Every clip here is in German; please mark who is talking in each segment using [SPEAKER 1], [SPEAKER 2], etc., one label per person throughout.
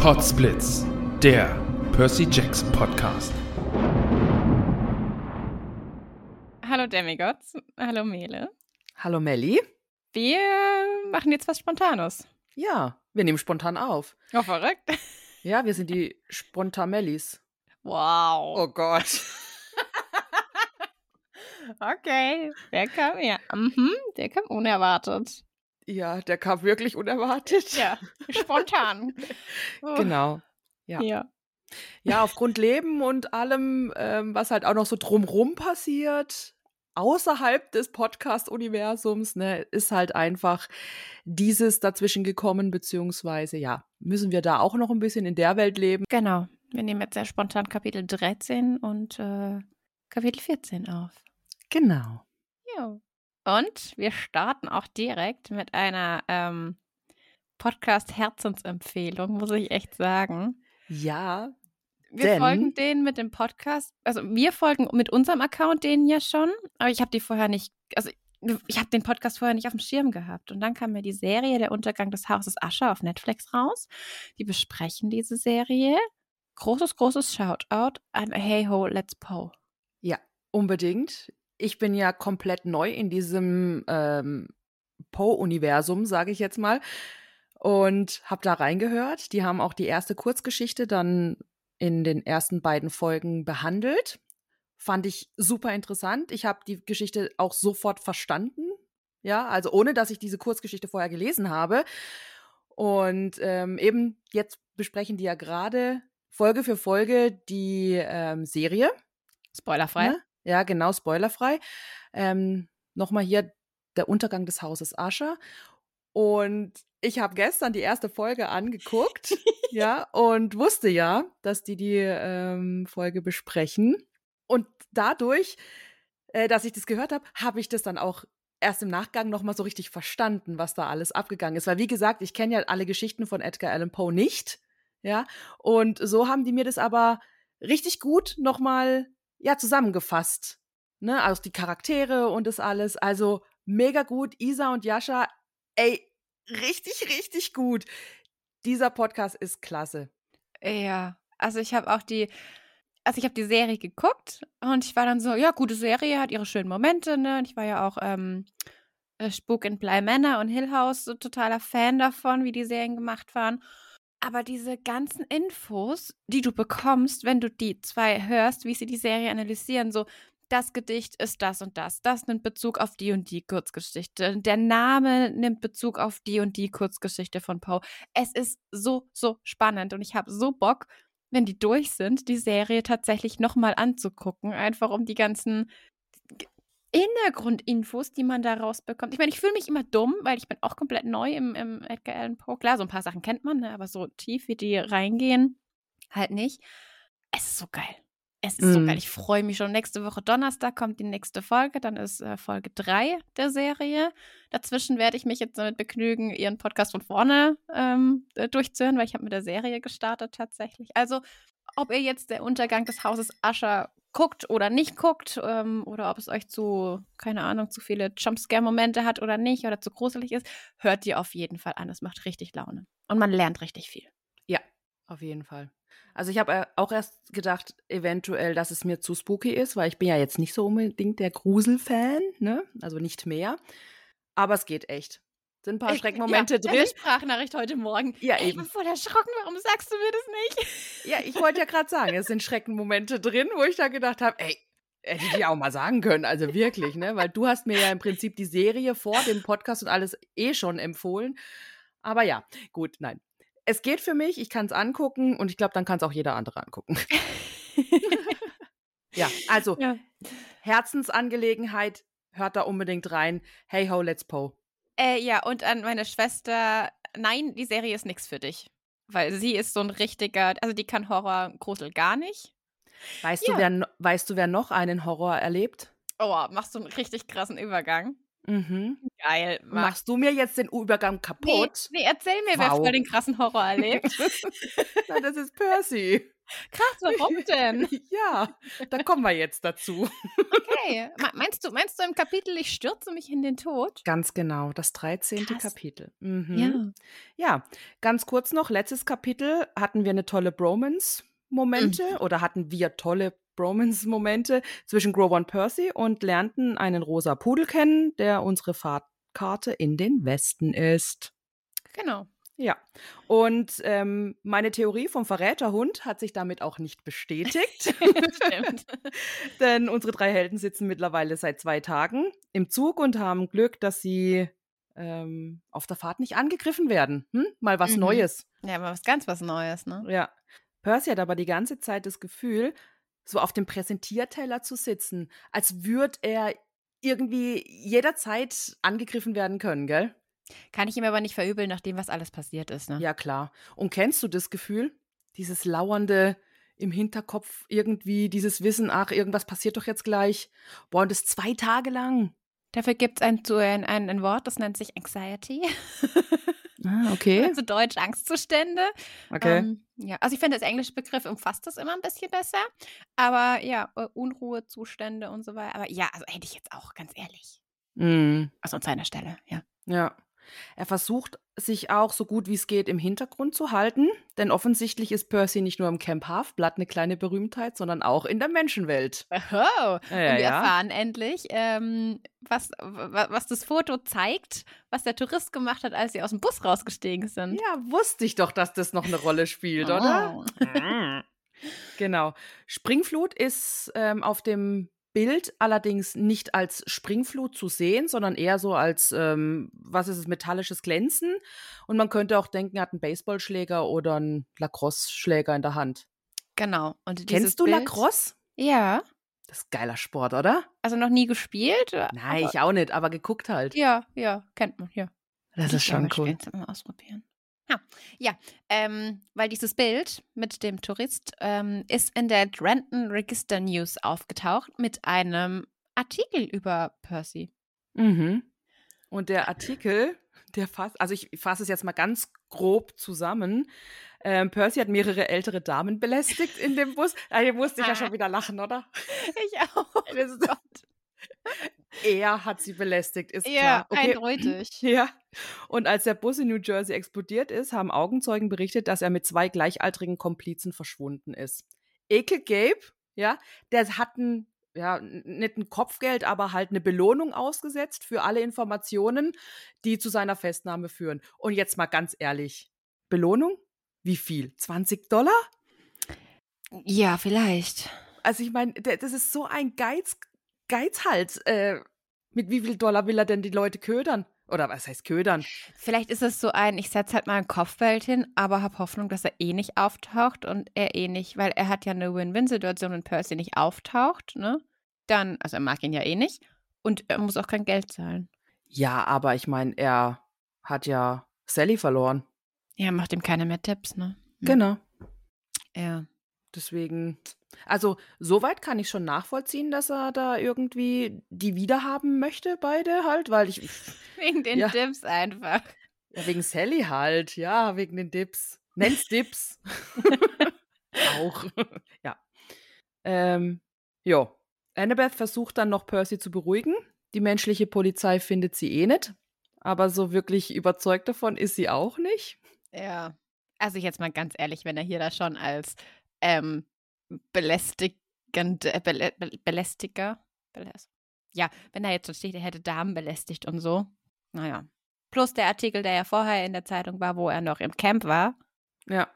[SPEAKER 1] Podsplitz, der Percy Jackson Podcast.
[SPEAKER 2] Hallo Demigods, hallo Mele.
[SPEAKER 3] Hallo Melli.
[SPEAKER 2] Wir machen jetzt was Spontanes.
[SPEAKER 3] Ja, wir nehmen spontan auf.
[SPEAKER 2] Oh, verrückt.
[SPEAKER 3] Ja, wir sind die Spontamellis.
[SPEAKER 2] Wow.
[SPEAKER 3] Oh Gott.
[SPEAKER 2] okay, der kam ja. Mhm, der kam unerwartet.
[SPEAKER 3] Ja, der kam wirklich unerwartet.
[SPEAKER 2] Ja, spontan. Oh.
[SPEAKER 3] Genau. Ja.
[SPEAKER 2] Ja.
[SPEAKER 3] Ja, aufgrund Leben und allem, ähm, was halt auch noch so drumrum passiert, außerhalb des Podcast-Universums, ne, ist halt einfach dieses dazwischen gekommen, beziehungsweise, ja, müssen wir da auch noch ein bisschen in der Welt leben.
[SPEAKER 2] Genau. Wir nehmen jetzt sehr spontan Kapitel 13 und äh, Kapitel 14 auf.
[SPEAKER 3] Genau.
[SPEAKER 2] Und wir starten auch direkt mit einer ähm, Podcast-Herzensempfehlung, muss ich echt sagen.
[SPEAKER 3] Ja,
[SPEAKER 2] Wir
[SPEAKER 3] Denn-
[SPEAKER 2] folgen denen mit dem Podcast, also wir folgen mit unserem Account denen ja schon, aber ich habe die vorher nicht, also ich habe den Podcast vorher nicht auf dem Schirm gehabt. Und dann kam mir die Serie Der Untergang des Hauses Ascher auf Netflix raus. Die besprechen diese Serie. Großes, großes Shoutout an Hey Ho, Let's Po.
[SPEAKER 3] Ja, unbedingt. Ich bin ja komplett neu in diesem ähm, Poe-Universum, sage ich jetzt mal, und habe da reingehört. Die haben auch die erste Kurzgeschichte dann in den ersten beiden Folgen behandelt. Fand ich super interessant. Ich habe die Geschichte auch sofort verstanden. Ja, also ohne dass ich diese Kurzgeschichte vorher gelesen habe. Und ähm, eben jetzt besprechen die ja gerade Folge für Folge die ähm, Serie.
[SPEAKER 2] Spoilerfrei.
[SPEAKER 3] Ne? Ja, genau, spoilerfrei. Ähm, Nochmal hier der Untergang des Hauses Ascher. Und ich habe gestern die erste Folge angeguckt, ja, und wusste ja, dass die die ähm, Folge besprechen. Und dadurch, äh, dass ich das gehört habe, habe ich das dann auch erst im Nachgang nochmal so richtig verstanden, was da alles abgegangen ist. Weil, wie gesagt, ich kenne ja alle Geschichten von Edgar Allan Poe nicht, ja. Und so haben die mir das aber richtig gut nochmal ja, zusammengefasst. Ne, also die Charaktere und das alles. Also mega gut. Isa und Jascha, ey, richtig, richtig gut. Dieser Podcast ist klasse.
[SPEAKER 2] Ja, also ich habe auch die, also ich habe die Serie geguckt und ich war dann so, ja, gute Serie, hat ihre schönen Momente, ne? Und ich war ja auch ähm, äh, Spuk in Bly Manor und Hill House so totaler Fan davon, wie die Serien gemacht waren. Aber diese ganzen Infos, die du bekommst, wenn du die zwei hörst, wie sie die Serie analysieren, so das Gedicht ist das und das, das nimmt Bezug auf die und die Kurzgeschichte, der Name nimmt Bezug auf die und die Kurzgeschichte von Poe. Es ist so, so spannend und ich habe so Bock, wenn die durch sind, die Serie tatsächlich nochmal anzugucken, einfach um die ganzen Hintergrundinfos, die man da rausbekommt. Ich meine, ich fühle mich immer dumm, weil ich bin auch komplett neu im, im Edgar Allan Poe. Klar, so ein paar Sachen kennt man, ne? aber so tief, wie die reingehen, halt nicht. Es ist so geil. Es ist so
[SPEAKER 3] Mm.
[SPEAKER 2] geil. Ich freue mich schon. Nächste Woche Donnerstag kommt die nächste Folge. Dann ist äh, Folge 3 der Serie. Dazwischen werde ich mich jetzt damit begnügen, ihren Podcast von vorne ähm, äh, durchzuhören, weil ich habe mit der Serie gestartet tatsächlich. Also, ob ihr jetzt der Untergang des Hauses Ascher guckt oder nicht guckt ähm, oder ob es euch zu, keine Ahnung, zu viele Jumpscare-Momente hat oder nicht oder zu gruselig ist, hört ihr auf jeden Fall an. Es macht richtig Laune. Und man lernt richtig viel.
[SPEAKER 3] Ja, auf jeden Fall. Also ich habe äh, auch erst gedacht, eventuell, dass es mir zu spooky ist, weil ich bin ja jetzt nicht so unbedingt der Grusel-Fan, ne? Also nicht mehr. Aber es geht echt. Sind ein paar
[SPEAKER 2] Ich-
[SPEAKER 3] Schreckmomente
[SPEAKER 2] ja,
[SPEAKER 3] drin.
[SPEAKER 2] Deine Sprachnachricht heute Morgen.
[SPEAKER 3] Ja,
[SPEAKER 2] Ey, Ich
[SPEAKER 3] eben.
[SPEAKER 2] bin voll erschrocken. Warum sagst du mir das nicht?
[SPEAKER 3] Ja, ich wollte ja gerade sagen, es sind Schreckenmomente drin, wo ich da gedacht habe, ey, hätte ich dir auch mal sagen können, also wirklich, ne? Weil du hast mir ja im Prinzip die Serie vor dem Podcast und alles eh schon empfohlen. Aber ja, gut, nein. Es geht für mich, ich kann es angucken und ich glaube, dann kann es auch jeder andere angucken. Ja, also
[SPEAKER 2] Ja.
[SPEAKER 3] Herzensangelegenheit, hört da unbedingt rein. Hey ho, let's po.
[SPEAKER 2] Äh, ja, und an meine Schwester, nein, die Serie ist nichts für dich. Weil sie ist so ein richtiger, also die kann Horror, Grusel gar nicht.
[SPEAKER 3] Weißt,
[SPEAKER 2] Ja.
[SPEAKER 3] du, wer, weißt du, wer noch einen Horror erlebt?
[SPEAKER 2] Oh, machst du einen richtig krassen Übergang.
[SPEAKER 3] Mhm.
[SPEAKER 2] Geil. Mach.
[SPEAKER 3] Machst du mir jetzt den Übergang
[SPEAKER 2] Nee,
[SPEAKER 3] kaputt?
[SPEAKER 2] nee, erzähl mir, wer
[SPEAKER 3] Wow.
[SPEAKER 2] voll den krassen Horror erlebt.
[SPEAKER 3] Na, das ist Percy.
[SPEAKER 2] Krass, warum denn?
[SPEAKER 3] Ja, da kommen wir jetzt dazu.
[SPEAKER 2] Okay. Me- Meinst du, meinst du im Kapitel, ich stürze mich in den Tod?
[SPEAKER 3] Ganz genau, das 13.
[SPEAKER 2] Krass.
[SPEAKER 3] Kapitel. Mhm. Ja, ganz kurz noch, letztes Kapitel hatten wir eine tolle Bromance-Momente
[SPEAKER 2] Mhm.
[SPEAKER 3] oder hatten wir tolle Bromance-Momente zwischen Grover und Percy und lernten einen rosa Pudel kennen, der unsere Fahrtkarte in den Westen ist.
[SPEAKER 2] Genau.
[SPEAKER 3] Ja, und ähm, meine Theorie vom Verräterhund hat sich damit auch nicht bestätigt.
[SPEAKER 2] Stimmt.
[SPEAKER 3] Denn unsere drei Helden sitzen mittlerweile seit zwei Tagen im Zug und haben Glück, dass sie ähm, auf der Fahrt nicht angegriffen werden. Hm? Mal was
[SPEAKER 2] Mhm.
[SPEAKER 3] Neues.
[SPEAKER 2] Ja, aber was ganz was Neues, ne?
[SPEAKER 3] Ja. Hat aber die ganze Zeit das Gefühl, so auf dem Präsentierteller zu sitzen, als würde er irgendwie jederzeit angegriffen werden können, gell?
[SPEAKER 2] Kann ich ihm aber nicht verübeln, nachdem was alles passiert ist, ne?
[SPEAKER 3] Ja, klar. Und kennst du das Gefühl? Dieses lauernde im Hinterkopf irgendwie, dieses Wissen, ach, irgendwas passiert doch jetzt gleich. Boah, und das zwei Tage lang.
[SPEAKER 2] Dafür gibt es ein, ein, ein Wort, das nennt sich Anxiety.
[SPEAKER 3] Ah, okay.
[SPEAKER 2] Zu Deutsch Angstzustände.
[SPEAKER 3] Okay.
[SPEAKER 2] Ähm, ja, also ich finde, das englische Begriff umfasst das immer ein bisschen besser. Aber ja, äh, Unruhezustände und so weiter. Aber ja, also hätte ich jetzt auch, ganz ehrlich.
[SPEAKER 3] Mm,
[SPEAKER 2] Also an seiner Stelle, ja.
[SPEAKER 3] ja. Er versucht sich auch so gut wie es geht im Hintergrund zu halten, denn offensichtlich ist Percy nicht nur im Camp Half-Blood eine kleine Berühmtheit, sondern auch in der Menschenwelt.
[SPEAKER 2] Oh,
[SPEAKER 3] Ja,
[SPEAKER 2] und wir
[SPEAKER 3] ja.
[SPEAKER 2] erfahren endlich, ähm, was, wa- was das Foto zeigt, was der Tourist gemacht hat, als sie aus dem Bus rausgestiegen sind.
[SPEAKER 3] Ja, wusste ich doch, dass das noch eine Rolle spielt, oder?
[SPEAKER 2] Oh.
[SPEAKER 3] Genau. Springflut ist ähm, auf dem Bild allerdings nicht als Springflut zu sehen, sondern eher so als, ähm, was ist es, metallisches Glänzen. Und man könnte auch denken, er hat einen Baseballschläger oder einen Lacrosse-Schläger in der Hand.
[SPEAKER 2] Genau. Und
[SPEAKER 3] Kennst du
[SPEAKER 2] Bild,
[SPEAKER 3] Lacrosse?
[SPEAKER 2] Ja.
[SPEAKER 3] Das ist geiler Sport, oder?
[SPEAKER 2] Also noch nie gespielt.
[SPEAKER 3] Nein,
[SPEAKER 2] aber,
[SPEAKER 3] ich auch nicht, aber geguckt halt.
[SPEAKER 2] Ja, ja, kennt man, ja.
[SPEAKER 3] Das ist schon cool.
[SPEAKER 2] Ausprobieren. Ja, ja ähm, weil dieses Bild mit dem Tourist ähm, ist in der Trenton Register News aufgetaucht mit einem Artikel über Percy.
[SPEAKER 3] Mhm. Und der Artikel, der fasst, also ich fasse es jetzt mal ganz grob zusammen. Ähm, Percy hat mehrere ältere Damen belästigt in dem Bus. Ah, hier musste ich ja schon wieder lachen, oder?
[SPEAKER 2] Ich auch.
[SPEAKER 3] Das ist- Er hat sie belästigt, ist
[SPEAKER 2] Ja,
[SPEAKER 3] klar. Okay.
[SPEAKER 2] eindeutig.
[SPEAKER 3] Ja. Und als der Bus in New Jersey explodiert ist, haben Augenzeugen berichtet, dass er mit zwei gleichaltrigen Komplizen verschwunden ist. Ekel Gabe, ja, der hat ein, ja, nicht ein Kopfgeld, aber halt eine Belohnung ausgesetzt für alle Informationen, die zu seiner Festnahme führen. Und jetzt mal ganz ehrlich, Belohnung? Wie viel? 20 Dollar?
[SPEAKER 2] Ja, vielleicht.
[SPEAKER 3] Also ich meine, das ist so ein Geiz, Geizhals. Äh, mit wie viel Dollar will er denn die Leute ködern? Oder was heißt ködern?
[SPEAKER 2] Vielleicht ist es so ein, ich setze halt mal ein Kopfbeld hin, aber habe Hoffnung, dass er eh nicht auftaucht und er eh nicht, weil er hat ja eine Win-Win-Situation, wenn Percy nicht auftaucht, ne? Dann, also er mag ihn ja eh nicht und er muss auch kein Geld zahlen.
[SPEAKER 3] Ja, aber ich meine, er hat ja Sally verloren.
[SPEAKER 2] Ja, macht ihm keine mehr Tipps, ne? Hm.
[SPEAKER 3] Genau.
[SPEAKER 2] Ja.
[SPEAKER 3] Deswegen, also soweit kann ich schon nachvollziehen, dass er da irgendwie die wiederhaben möchte, beide halt, weil ich,
[SPEAKER 2] Wegen den
[SPEAKER 3] Ja.
[SPEAKER 2] Tipps einfach.
[SPEAKER 3] ja, wegen Sally halt, ja, wegen den Dips. Nenn's Dips. Auch. ja. Ähm, Ja. Annabeth versucht dann noch Percy zu beruhigen. Die menschliche Polizei findet sie eh nicht. Aber so wirklich überzeugt davon ist sie auch nicht.
[SPEAKER 2] Ja. Also jetzt mal ganz ehrlich, wenn er hier da schon als ähm, belästigend, äh, belä Belästiger, beläst ja, wenn er jetzt schon steht, er hätte Damen belästigt und so. Naja. Plus der Artikel, der ja vorher in der Zeitung war, wo er noch im Camp war.
[SPEAKER 3] Ja.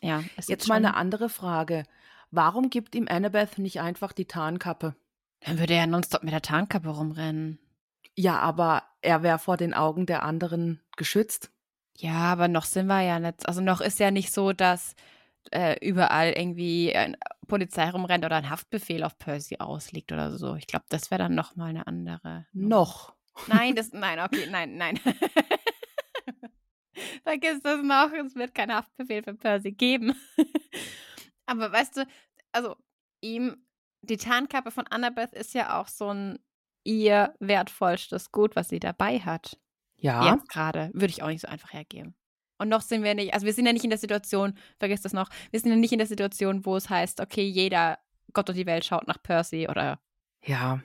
[SPEAKER 2] Ja.
[SPEAKER 3] Jetzt mal eine andere Frage. Warum gibt ihm Annabeth nicht einfach die Tarnkappe?
[SPEAKER 2] Dann würde er nonstop mit der Tarnkappe rumrennen.
[SPEAKER 3] Ja, aber er wäre vor den Augen der anderen geschützt.
[SPEAKER 2] Ja, aber noch sind wir ja nicht. Also noch ist ja nicht so, dass äh, überall irgendwie ein Polizei rumrennt oder ein Haftbefehl auf Percy ausliegt oder so. Ich glaube, das wäre dann noch mal eine andere.
[SPEAKER 3] Noch.
[SPEAKER 2] Nein, das, nein, okay, nein, nein. Vergiss das noch, es wird kein Haftbefehl für Percy geben. Aber weißt du, also ihm, die Tarnkappe von Annabeth ist ja auch so ein ihr wertvollstes Gut, was sie dabei hat.
[SPEAKER 3] Ja.
[SPEAKER 2] Jetzt gerade. Würde ich auch nicht so einfach hergeben. Und noch sind wir nicht, also wir sind ja nicht in der Situation, vergiss das noch, wir sind ja nicht in der Situation, wo es heißt, okay, jeder Gott und die Welt schaut nach Percy oder.
[SPEAKER 3] Ja.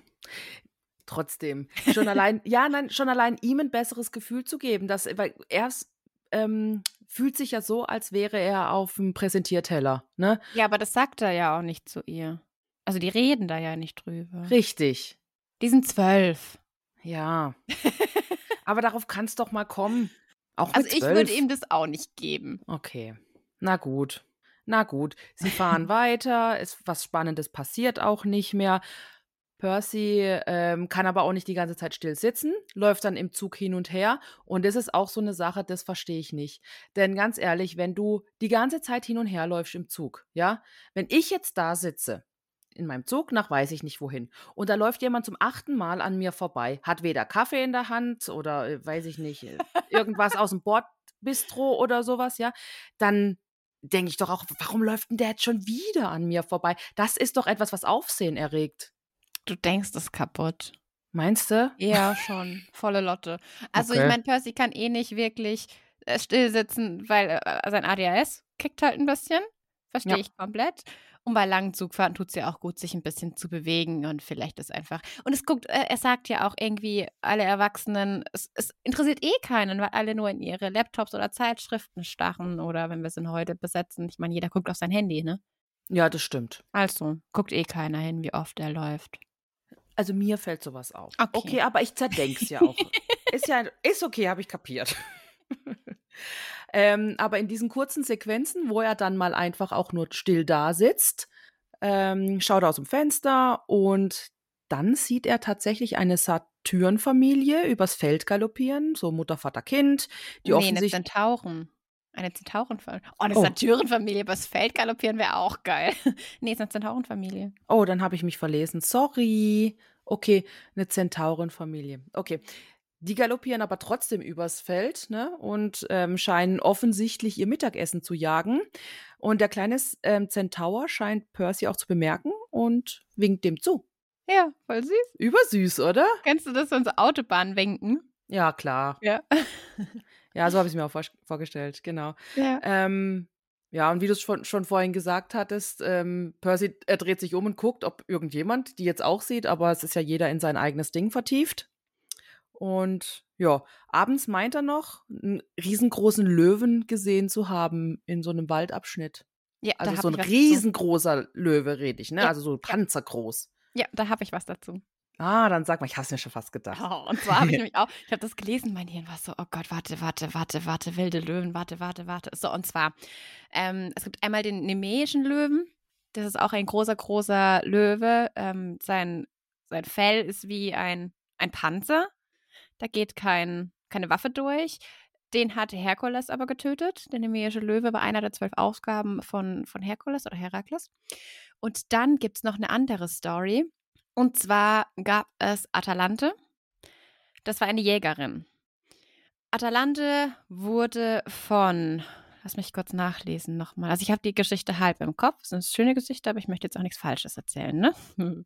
[SPEAKER 3] Trotzdem. Schon allein, ja, nein, schon allein ihm ein besseres Gefühl zu geben, dass, weil er ähm, fühlt sich ja so, als wäre er auf dem Präsentierteller, ne?
[SPEAKER 2] Ja, aber das sagt er ja auch nicht zu ihr. Also die reden da ja nicht drüber.
[SPEAKER 3] Richtig.
[SPEAKER 2] Die sind zwölf.
[SPEAKER 3] Ja. aber darauf kann es doch mal kommen. Auch
[SPEAKER 2] Also ich würde ihm das auch nicht geben.
[SPEAKER 3] Okay. Na gut. Na gut. Sie fahren weiter. Es, was Spannendes passiert auch nicht mehr. Percy ähm, kann aber auch nicht die ganze Zeit still sitzen, läuft dann im Zug hin und her. Und das ist auch so eine Sache, das verstehe ich nicht. Denn ganz ehrlich, wenn du die ganze Zeit hin und her läufst im Zug, ja, wenn ich jetzt da sitze, in meinem Zug nach weiß ich nicht wohin, und da läuft jemand zum achten Mal an mir vorbei, hat weder Kaffee in der Hand oder äh, weiß ich nicht, äh, irgendwas aus dem Bordbistro oder sowas, ja, dann denke ich doch auch, warum läuft denn der jetzt schon wieder an mir vorbei? Das ist doch etwas, was Aufsehen erregt.
[SPEAKER 2] Du denkst es kaputt.
[SPEAKER 3] Meinst du?
[SPEAKER 2] Ja, schon. Volle Lotte. Also ich
[SPEAKER 3] Okay.
[SPEAKER 2] meine, Percy kann eh nicht wirklich äh, still sitzen, weil sein ADHS kickt halt ein bisschen. Verstehe
[SPEAKER 3] Ja.
[SPEAKER 2] ich komplett. Und bei langen Zugfahrten tut es ja auch gut, sich ein bisschen zu bewegen und vielleicht ist einfach. Und es guckt, äh, er sagt ja auch irgendwie, alle Erwachsenen, es, es interessiert eh keinen, weil alle nur in ihre Laptops oder Zeitschriften starren oder wenn wir es in heute besetzen. Ich meine, jeder guckt auf sein Handy, ne?
[SPEAKER 3] Ja, das stimmt.
[SPEAKER 2] Also, guckt eh keiner hin, wie oft er läuft.
[SPEAKER 3] Also mir fällt sowas auf.
[SPEAKER 2] Okay.
[SPEAKER 3] Okay, aber ich zerdenk's ja auch. ist ja, ist okay, habe ich kapiert. ähm, aber in diesen kurzen Sequenzen, wo er dann mal einfach auch nur still da sitzt, ähm, schaut aus dem Fenster und dann sieht er tatsächlich eine Satyrenfamilie übers Feld galoppieren, so Mutter, Vater, Kind, die
[SPEAKER 2] nee, eine
[SPEAKER 3] offensichtlich
[SPEAKER 2] Zentauren. Eine Zentaurenfamilie. Oh, eine
[SPEAKER 3] Oh.
[SPEAKER 2] Satyrenfamilie übers Feld galoppieren wäre auch geil. nee, ist eine Zentaurenfamilie.
[SPEAKER 3] Oh, dann habe ich mich verlesen. Sorry. Okay, eine Zentaurenfamilie. Okay. Die galoppieren aber trotzdem übers Feld ne, und ähm, scheinen offensichtlich ihr Mittagessen zu jagen. Und der kleine ähm, Zentaur scheint Percy auch zu bemerken und winkt dem zu.
[SPEAKER 2] Ja, voll süß.
[SPEAKER 3] Übersüß, oder?
[SPEAKER 2] Kennst du das, wenn so Autobahn winken?
[SPEAKER 3] Ja, klar.
[SPEAKER 2] Ja.
[SPEAKER 3] Ja, so habe ich es mir auch vor vorgestellt, genau.
[SPEAKER 2] ja.
[SPEAKER 3] Ähm, ja, und wie du es schon, schon vorhin gesagt hattest, ähm, Percy er dreht sich um und guckt, ob irgendjemand die jetzt auch sieht, aber es ist ja jeder in sein eigenes Ding vertieft. Und ja, abends meint er noch, einen riesengroßen Löwen gesehen zu haben in so einem Waldabschnitt.
[SPEAKER 2] ja,
[SPEAKER 3] Also so ein riesengroßer Löwe, rede ich, ne?
[SPEAKER 2] Ja,
[SPEAKER 3] Also so panzergroß.
[SPEAKER 2] Ja, da habe ich was dazu.
[SPEAKER 3] Ah, dann sag mal, ich hab's mir schon fast gedacht.
[SPEAKER 2] Oh, und zwar habe ich nämlich auch, ich habe das gelesen, mein Hirn war so, oh Gott, warte, warte, warte, warte, wilde Löwen, warte, warte, warte. So, und zwar, ähm, es gibt einmal den nemäischen Löwen. Das ist auch ein großer, großer Löwe. Ähm, sein, sein Fell ist wie ein, ein Panzer. Da geht kein, keine Waffe durch. Den hat Herkules aber getötet. Der nemäische Löwe war einer der zwölf Aufgaben von, von Herkules oder Herakles. Und dann gibt es noch eine andere Story. Und zwar gab es Atalante. Das war eine Jägerin. Atalante wurde von, lass mich kurz nachlesen nochmal. Also ich habe die Geschichte halb im Kopf. Es ist eine schöne Geschichte, aber ich möchte jetzt auch nichts Falsches erzählen, ne?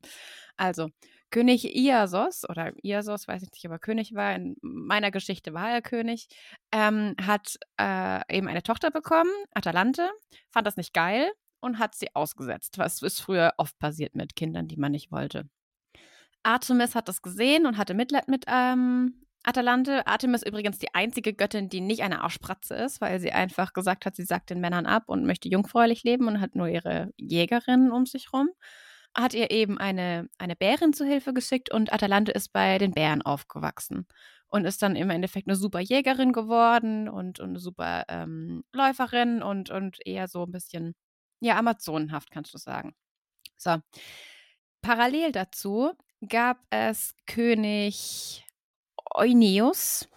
[SPEAKER 2] Also, König Iasos, oder Iasos, weiß ich nicht, aber König war, in meiner Geschichte war er König, ähm, hat äh, eben eine Tochter bekommen, Atalante, fand das nicht geil, und hat sie ausgesetzt, was ist früher oft passiert mit Kindern, die man nicht wollte. Artemis hat das gesehen und hatte Mitleid mit ähm, Atalante. Artemis ist übrigens die einzige Göttin, die nicht eine Arschpratze ist, weil sie einfach gesagt hat, sie sagt den Männern ab und möchte jungfräulich leben und hat nur ihre Jägerinnen um sich rum. Hat ihr eben eine, eine Bärin zu Hilfe geschickt und Atalante ist bei den Bären aufgewachsen und ist dann im Endeffekt eine super Jägerin geworden und, und eine super ähm, Läuferin und, und eher so ein bisschen, ja, amazonenhaft, kannst du sagen. So. Parallel dazu gab es König Eunius,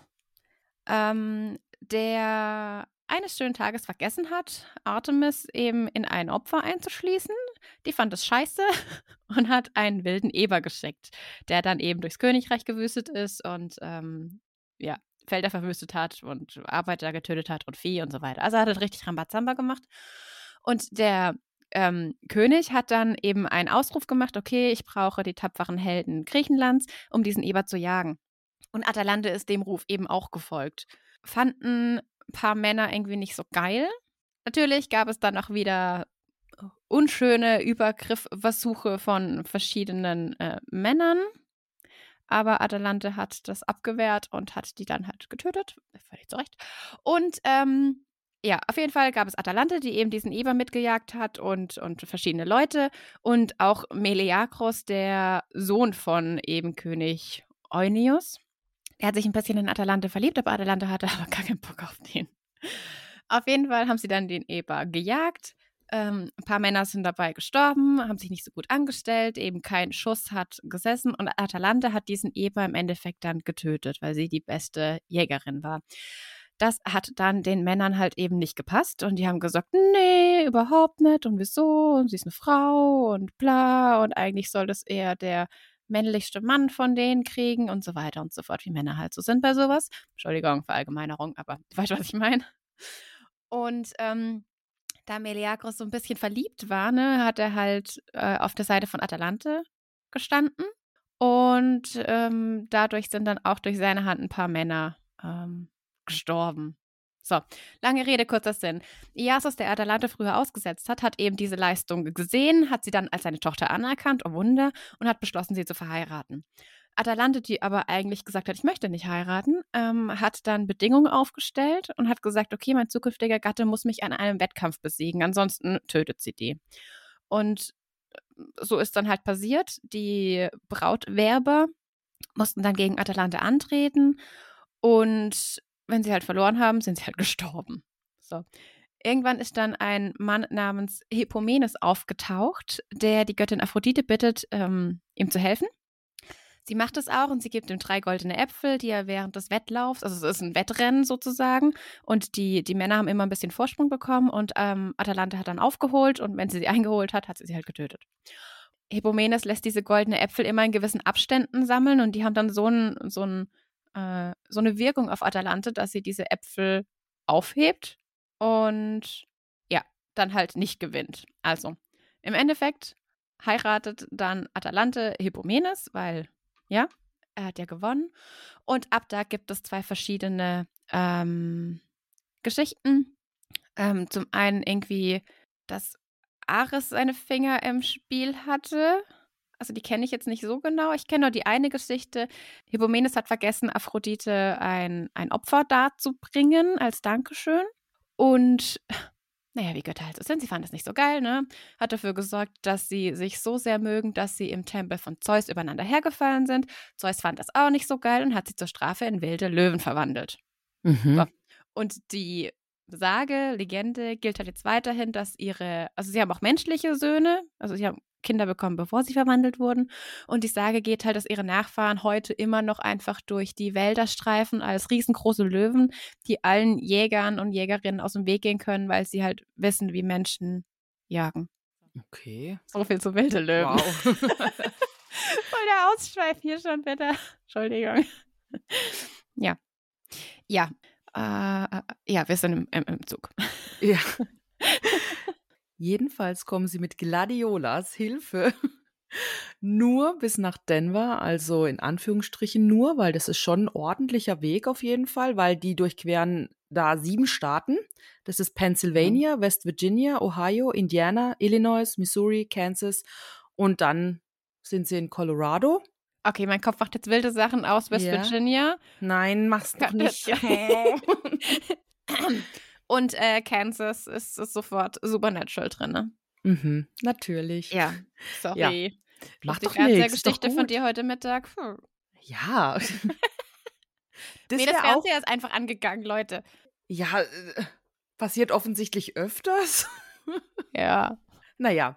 [SPEAKER 2] ähm, der eines schönen Tages vergessen hat, Artemis eben in ein Opfer einzuschließen. Die fand es scheiße und hat einen wilden Eber geschickt, der dann eben durchs Königreich gewüstet ist und ähm, ja, Felder verwüstet hat und Arbeiter getötet hat und Vieh und so weiter. Also er hat das richtig Rambazamba gemacht. Und der ähm, König hat dann eben einen Ausruf gemacht, okay, ich brauche die tapferen Helden Griechenlands, um diesen Eber zu jagen. Und Atalante ist dem Ruf eben auch gefolgt. Fanden ein paar Männer irgendwie nicht so geil. Natürlich gab es dann auch wieder unschöne Übergriffversuche von verschiedenen äh, Männern. Aber Atalante hat das abgewehrt und hat die dann halt getötet. Völlig zu Recht. Und ähm, ja, auf jeden Fall gab es Atalante, die eben diesen Eber mitgejagt hat und, und verschiedene Leute. Und auch Meleagros, der Sohn von eben König Eunius. Er hat sich ein bisschen in Atalante verliebt, aber Atalante hatte aber gar keinen Bock auf den. Auf jeden Fall haben sie dann den Eber gejagt. Ähm, ein paar Männer sind dabei gestorben, haben sich nicht so gut angestellt, eben kein Schuss hat gesessen und Atalante hat diesen Eber im Endeffekt dann getötet, weil sie die beste Jägerin war. Das hat dann den Männern halt eben nicht gepasst und die haben gesagt, nee, überhaupt nicht und wieso und sie ist eine Frau und bla und eigentlich soll das eher der männlichste Mann von denen kriegen und so weiter und so fort, wie Männer halt so sind bei sowas. Entschuldigung, Verallgemeinerung, aber du weißt, was ich meine. Und ähm, da Meleagros so ein bisschen verliebt war, ne, hat er halt äh, auf der Seite von Atalante gestanden. Und ähm, dadurch sind dann auch durch seine Hand ein paar Männer ähm, gestorben. So, lange Rede, kurzer Sinn. Iasos, der Atalante früher ausgesetzt hat, hat eben diese Leistung gesehen, hat sie dann als seine Tochter anerkannt, oh Wunder, und hat beschlossen, sie zu verheiraten. Atalante, die aber eigentlich gesagt hat, ich möchte nicht heiraten, ähm, hat dann Bedingungen aufgestellt und hat gesagt, okay, mein zukünftiger Gatte muss mich an einem Wettkampf besiegen, ansonsten tötet sie die. Und äh, so ist dann halt passiert. Die Brautwerber mussten dann gegen Atalante antreten und wenn sie halt verloren haben, sind sie halt gestorben. So. Irgendwann ist dann ein Mann namens Hippomenes aufgetaucht, der die Göttin Aphrodite bittet, ähm, ihm zu helfen. Sie macht es auch und sie gibt ihm drei goldene Äpfel, die er während des Wettlaufs, also es ist ein Wettrennen sozusagen, und die, die Männer haben immer ein bisschen Vorsprung bekommen und ähm, Atalante hat dann aufgeholt und wenn sie sie eingeholt hat, hat sie sie halt getötet. Hippomenes lässt diese goldene Äpfel immer in gewissen Abständen sammeln und die haben dann so ein, so ein äh, so eine Wirkung auf Atalante, dass sie diese Äpfel aufhebt und ja, dann halt nicht gewinnt. Also im Endeffekt heiratet dann Atalante Hippomenes, weil ja, er hat ja gewonnen. Und ab da gibt es zwei verschiedene ähm, Geschichten. Ähm, zum einen irgendwie, dass Ares seine Finger im Spiel hatte also die kenne ich jetzt nicht so genau. Ich kenne nur die eine Geschichte. Hippomenes hat vergessen, Aphrodite ein, ein Opfer darzubringen als Dankeschön. Und naja, wie Götter halt so sind, sie fanden das nicht so geil, ne? Hat dafür gesorgt, dass sie sich so sehr mögen, dass sie im Tempel von Zeus übereinander hergefallen sind. Zeus fand das auch nicht so geil und hat sie zur Strafe in wilde Löwen verwandelt. Mhm. So. Und die Sage, Legende gilt halt jetzt weiterhin, dass ihre, also sie haben auch menschliche Söhne, also sie haben Kinder bekommen, bevor sie verwandelt wurden. Und die Sage geht halt, dass ihre Nachfahren heute immer noch einfach durch die Wälder streifen als riesengroße Löwen, die allen Jägern und Jägerinnen aus dem Weg gehen können, weil sie halt wissen, wie Menschen jagen.
[SPEAKER 3] Okay.
[SPEAKER 2] So viel zu wilde Löwen. Wow. Voll der Ausschweif hier schon, bitte. Entschuldigung. ja. Ja. Äh, äh, ja, wir sind im, im, im Zug.
[SPEAKER 3] Ja. Jedenfalls kommen sie mit Gladiolas Hilfe nur bis nach Denver, also in Anführungsstrichen nur, weil das ist schon ein ordentlicher Weg auf jeden Fall, weil die durchqueren da sieben Staaten. Das ist Pennsylvania, West Virginia, Ohio, Indiana, Illinois, Missouri, Kansas und dann sind sie in Colorado.
[SPEAKER 2] Okay, mein Kopf macht jetzt wilde Sachen aus. West
[SPEAKER 3] Ja.
[SPEAKER 2] Virginia.
[SPEAKER 3] Nein, mach's doch nicht.
[SPEAKER 2] Und äh, Kansas ist, ist sofort Supernatural drin. Ne?
[SPEAKER 3] mhm, natürlich.
[SPEAKER 2] Ja, sorry.
[SPEAKER 3] Macht
[SPEAKER 2] Die
[SPEAKER 3] doch nichts.
[SPEAKER 2] Fernsehgeschichte von dir heute Mittag. Hm.
[SPEAKER 3] Ja. das
[SPEAKER 2] nee, das
[SPEAKER 3] wär auch,
[SPEAKER 2] Fernseher ist einfach angegangen, Leute.
[SPEAKER 3] ja, äh, passiert offensichtlich öfters.
[SPEAKER 2] Ja.
[SPEAKER 3] Naja,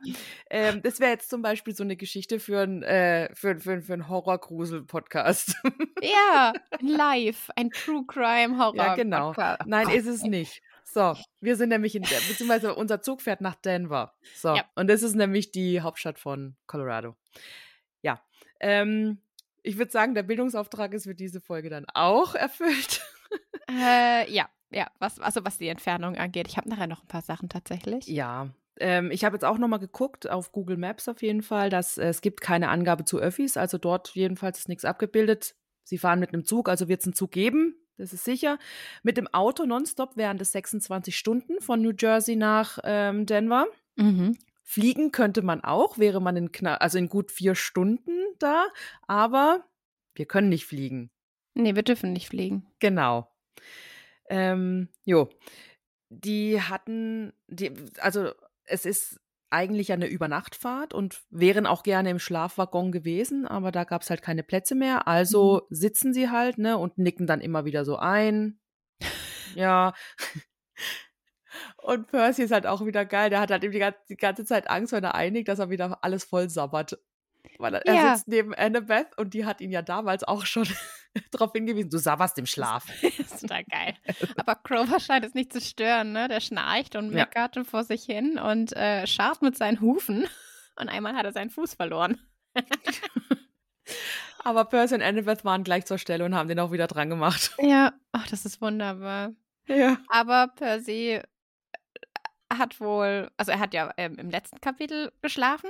[SPEAKER 3] ähm, das wäre jetzt zum Beispiel so eine Geschichte für einen äh, für, für, für ein Horror-Grusel-Podcast.
[SPEAKER 2] Ja, live. Ein True Crime Horror.
[SPEAKER 3] ja, genau.
[SPEAKER 2] Podcast.
[SPEAKER 3] Nein, ist es nicht. So, wir sind nämlich in, beziehungsweise unser Zug fährt nach Denver. So,
[SPEAKER 2] Ja.
[SPEAKER 3] und das ist nämlich die Hauptstadt von Colorado. Ja, ähm, ich würde sagen, der Bildungsauftrag ist für diese Folge dann auch erfüllt.
[SPEAKER 2] Äh, ja, ja. Was, also was die Entfernung angeht. Ich habe nachher noch ein paar Sachen tatsächlich.
[SPEAKER 3] Ja, ähm, ich habe jetzt auch nochmal geguckt, auf Google Maps auf jeden Fall, dass äh, es gibt keine Angabe zu Öffis, also dort jedenfalls ist nichts abgebildet. Sie fahren mit einem Zug, also wird es einen Zug geben, das ist sicher. Mit dem Auto nonstop wären das 26 Stunden von New Jersey nach ähm, Denver.
[SPEAKER 2] Mhm.
[SPEAKER 3] Fliegen könnte man auch, wäre man in, kna also in gut vier Stunden da, aber wir können nicht fliegen.
[SPEAKER 2] Nee, wir dürfen nicht fliegen.
[SPEAKER 3] Genau. Ähm, jo. Die hatten, die, also es ist eigentlich eine Übernachtfahrt und wären auch gerne im Schlafwaggon gewesen, aber da gab es halt keine Plätze mehr. Also sitzen sie halt, ne, und nicken dann immer wieder so ein. Ja. Und Percy ist halt auch wieder geil. Der hat halt eben die ganze, die ganze Zeit Angst, wenn er einigt, dass er wieder alles voll sabbert. Weil er,
[SPEAKER 2] Ja.
[SPEAKER 3] sitzt neben Annabeth und die hat ihn ja damals auch schon darauf hingewiesen, du sabberst im Schlaf.
[SPEAKER 2] ist total geil. Aber Grover scheint es nicht zu stören, ne? Der schnarcht und
[SPEAKER 3] Ja.
[SPEAKER 2] meckert vor sich hin und äh, scharft mit seinen Hufen. Und einmal hat er seinen Fuß verloren.
[SPEAKER 3] Aber Percy und Annabeth waren gleich zur Stelle und haben den auch wieder dran gemacht.
[SPEAKER 2] Ja, ach, das ist wunderbar.
[SPEAKER 3] Ja.
[SPEAKER 2] Aber Percy hat wohl, also er hat ja ähm, im letzten Kapitel geschlafen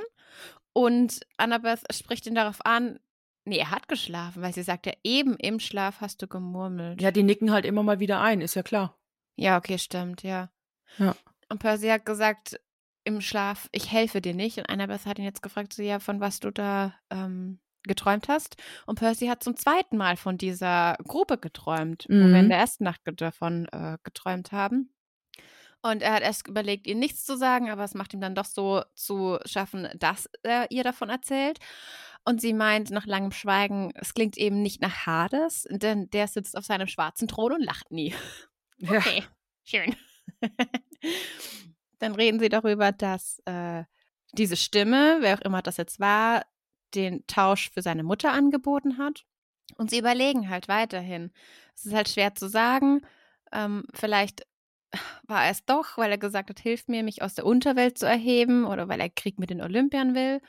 [SPEAKER 2] und Annabeth spricht ihn darauf an, nee, er hat geschlafen, weil sie sagt ja, eben im Schlaf hast du gemurmelt.
[SPEAKER 3] Ja, die nicken halt immer mal wieder ein, ist ja klar.
[SPEAKER 2] Ja, okay, stimmt, ja.
[SPEAKER 3] Ja.
[SPEAKER 2] Und Percy hat gesagt, im Schlaf, ich helfe dir nicht. Und Annabeth hat ihn jetzt gefragt, so, ja, von was du da ähm, geträumt hast. Und Percy hat zum zweiten Mal von dieser Gruppe geträumt, wo wir
[SPEAKER 3] Mhm.
[SPEAKER 2] in der ersten Nacht davon äh, geträumt haben. Und er hat erst überlegt, ihr nichts zu sagen, aber es macht ihm dann doch so zu schaffen, dass er ihr davon erzählt. Und sie meint nach langem Schweigen, es klingt eben nicht nach Hades, denn der sitzt auf seinem schwarzen Thron und lacht nie.
[SPEAKER 3] Ja.
[SPEAKER 2] Okay, schön. Dann reden sie darüber, dass äh, diese Stimme, wer auch immer das jetzt war, den Tausch für seine Mutter angeboten hat. Und sie überlegen halt weiterhin. Es ist halt schwer zu sagen. Ähm, vielleicht war er es doch, weil er gesagt hat, hilf mir, mich aus der Unterwelt zu erheben oder weil er Krieg mit den Olympiern will.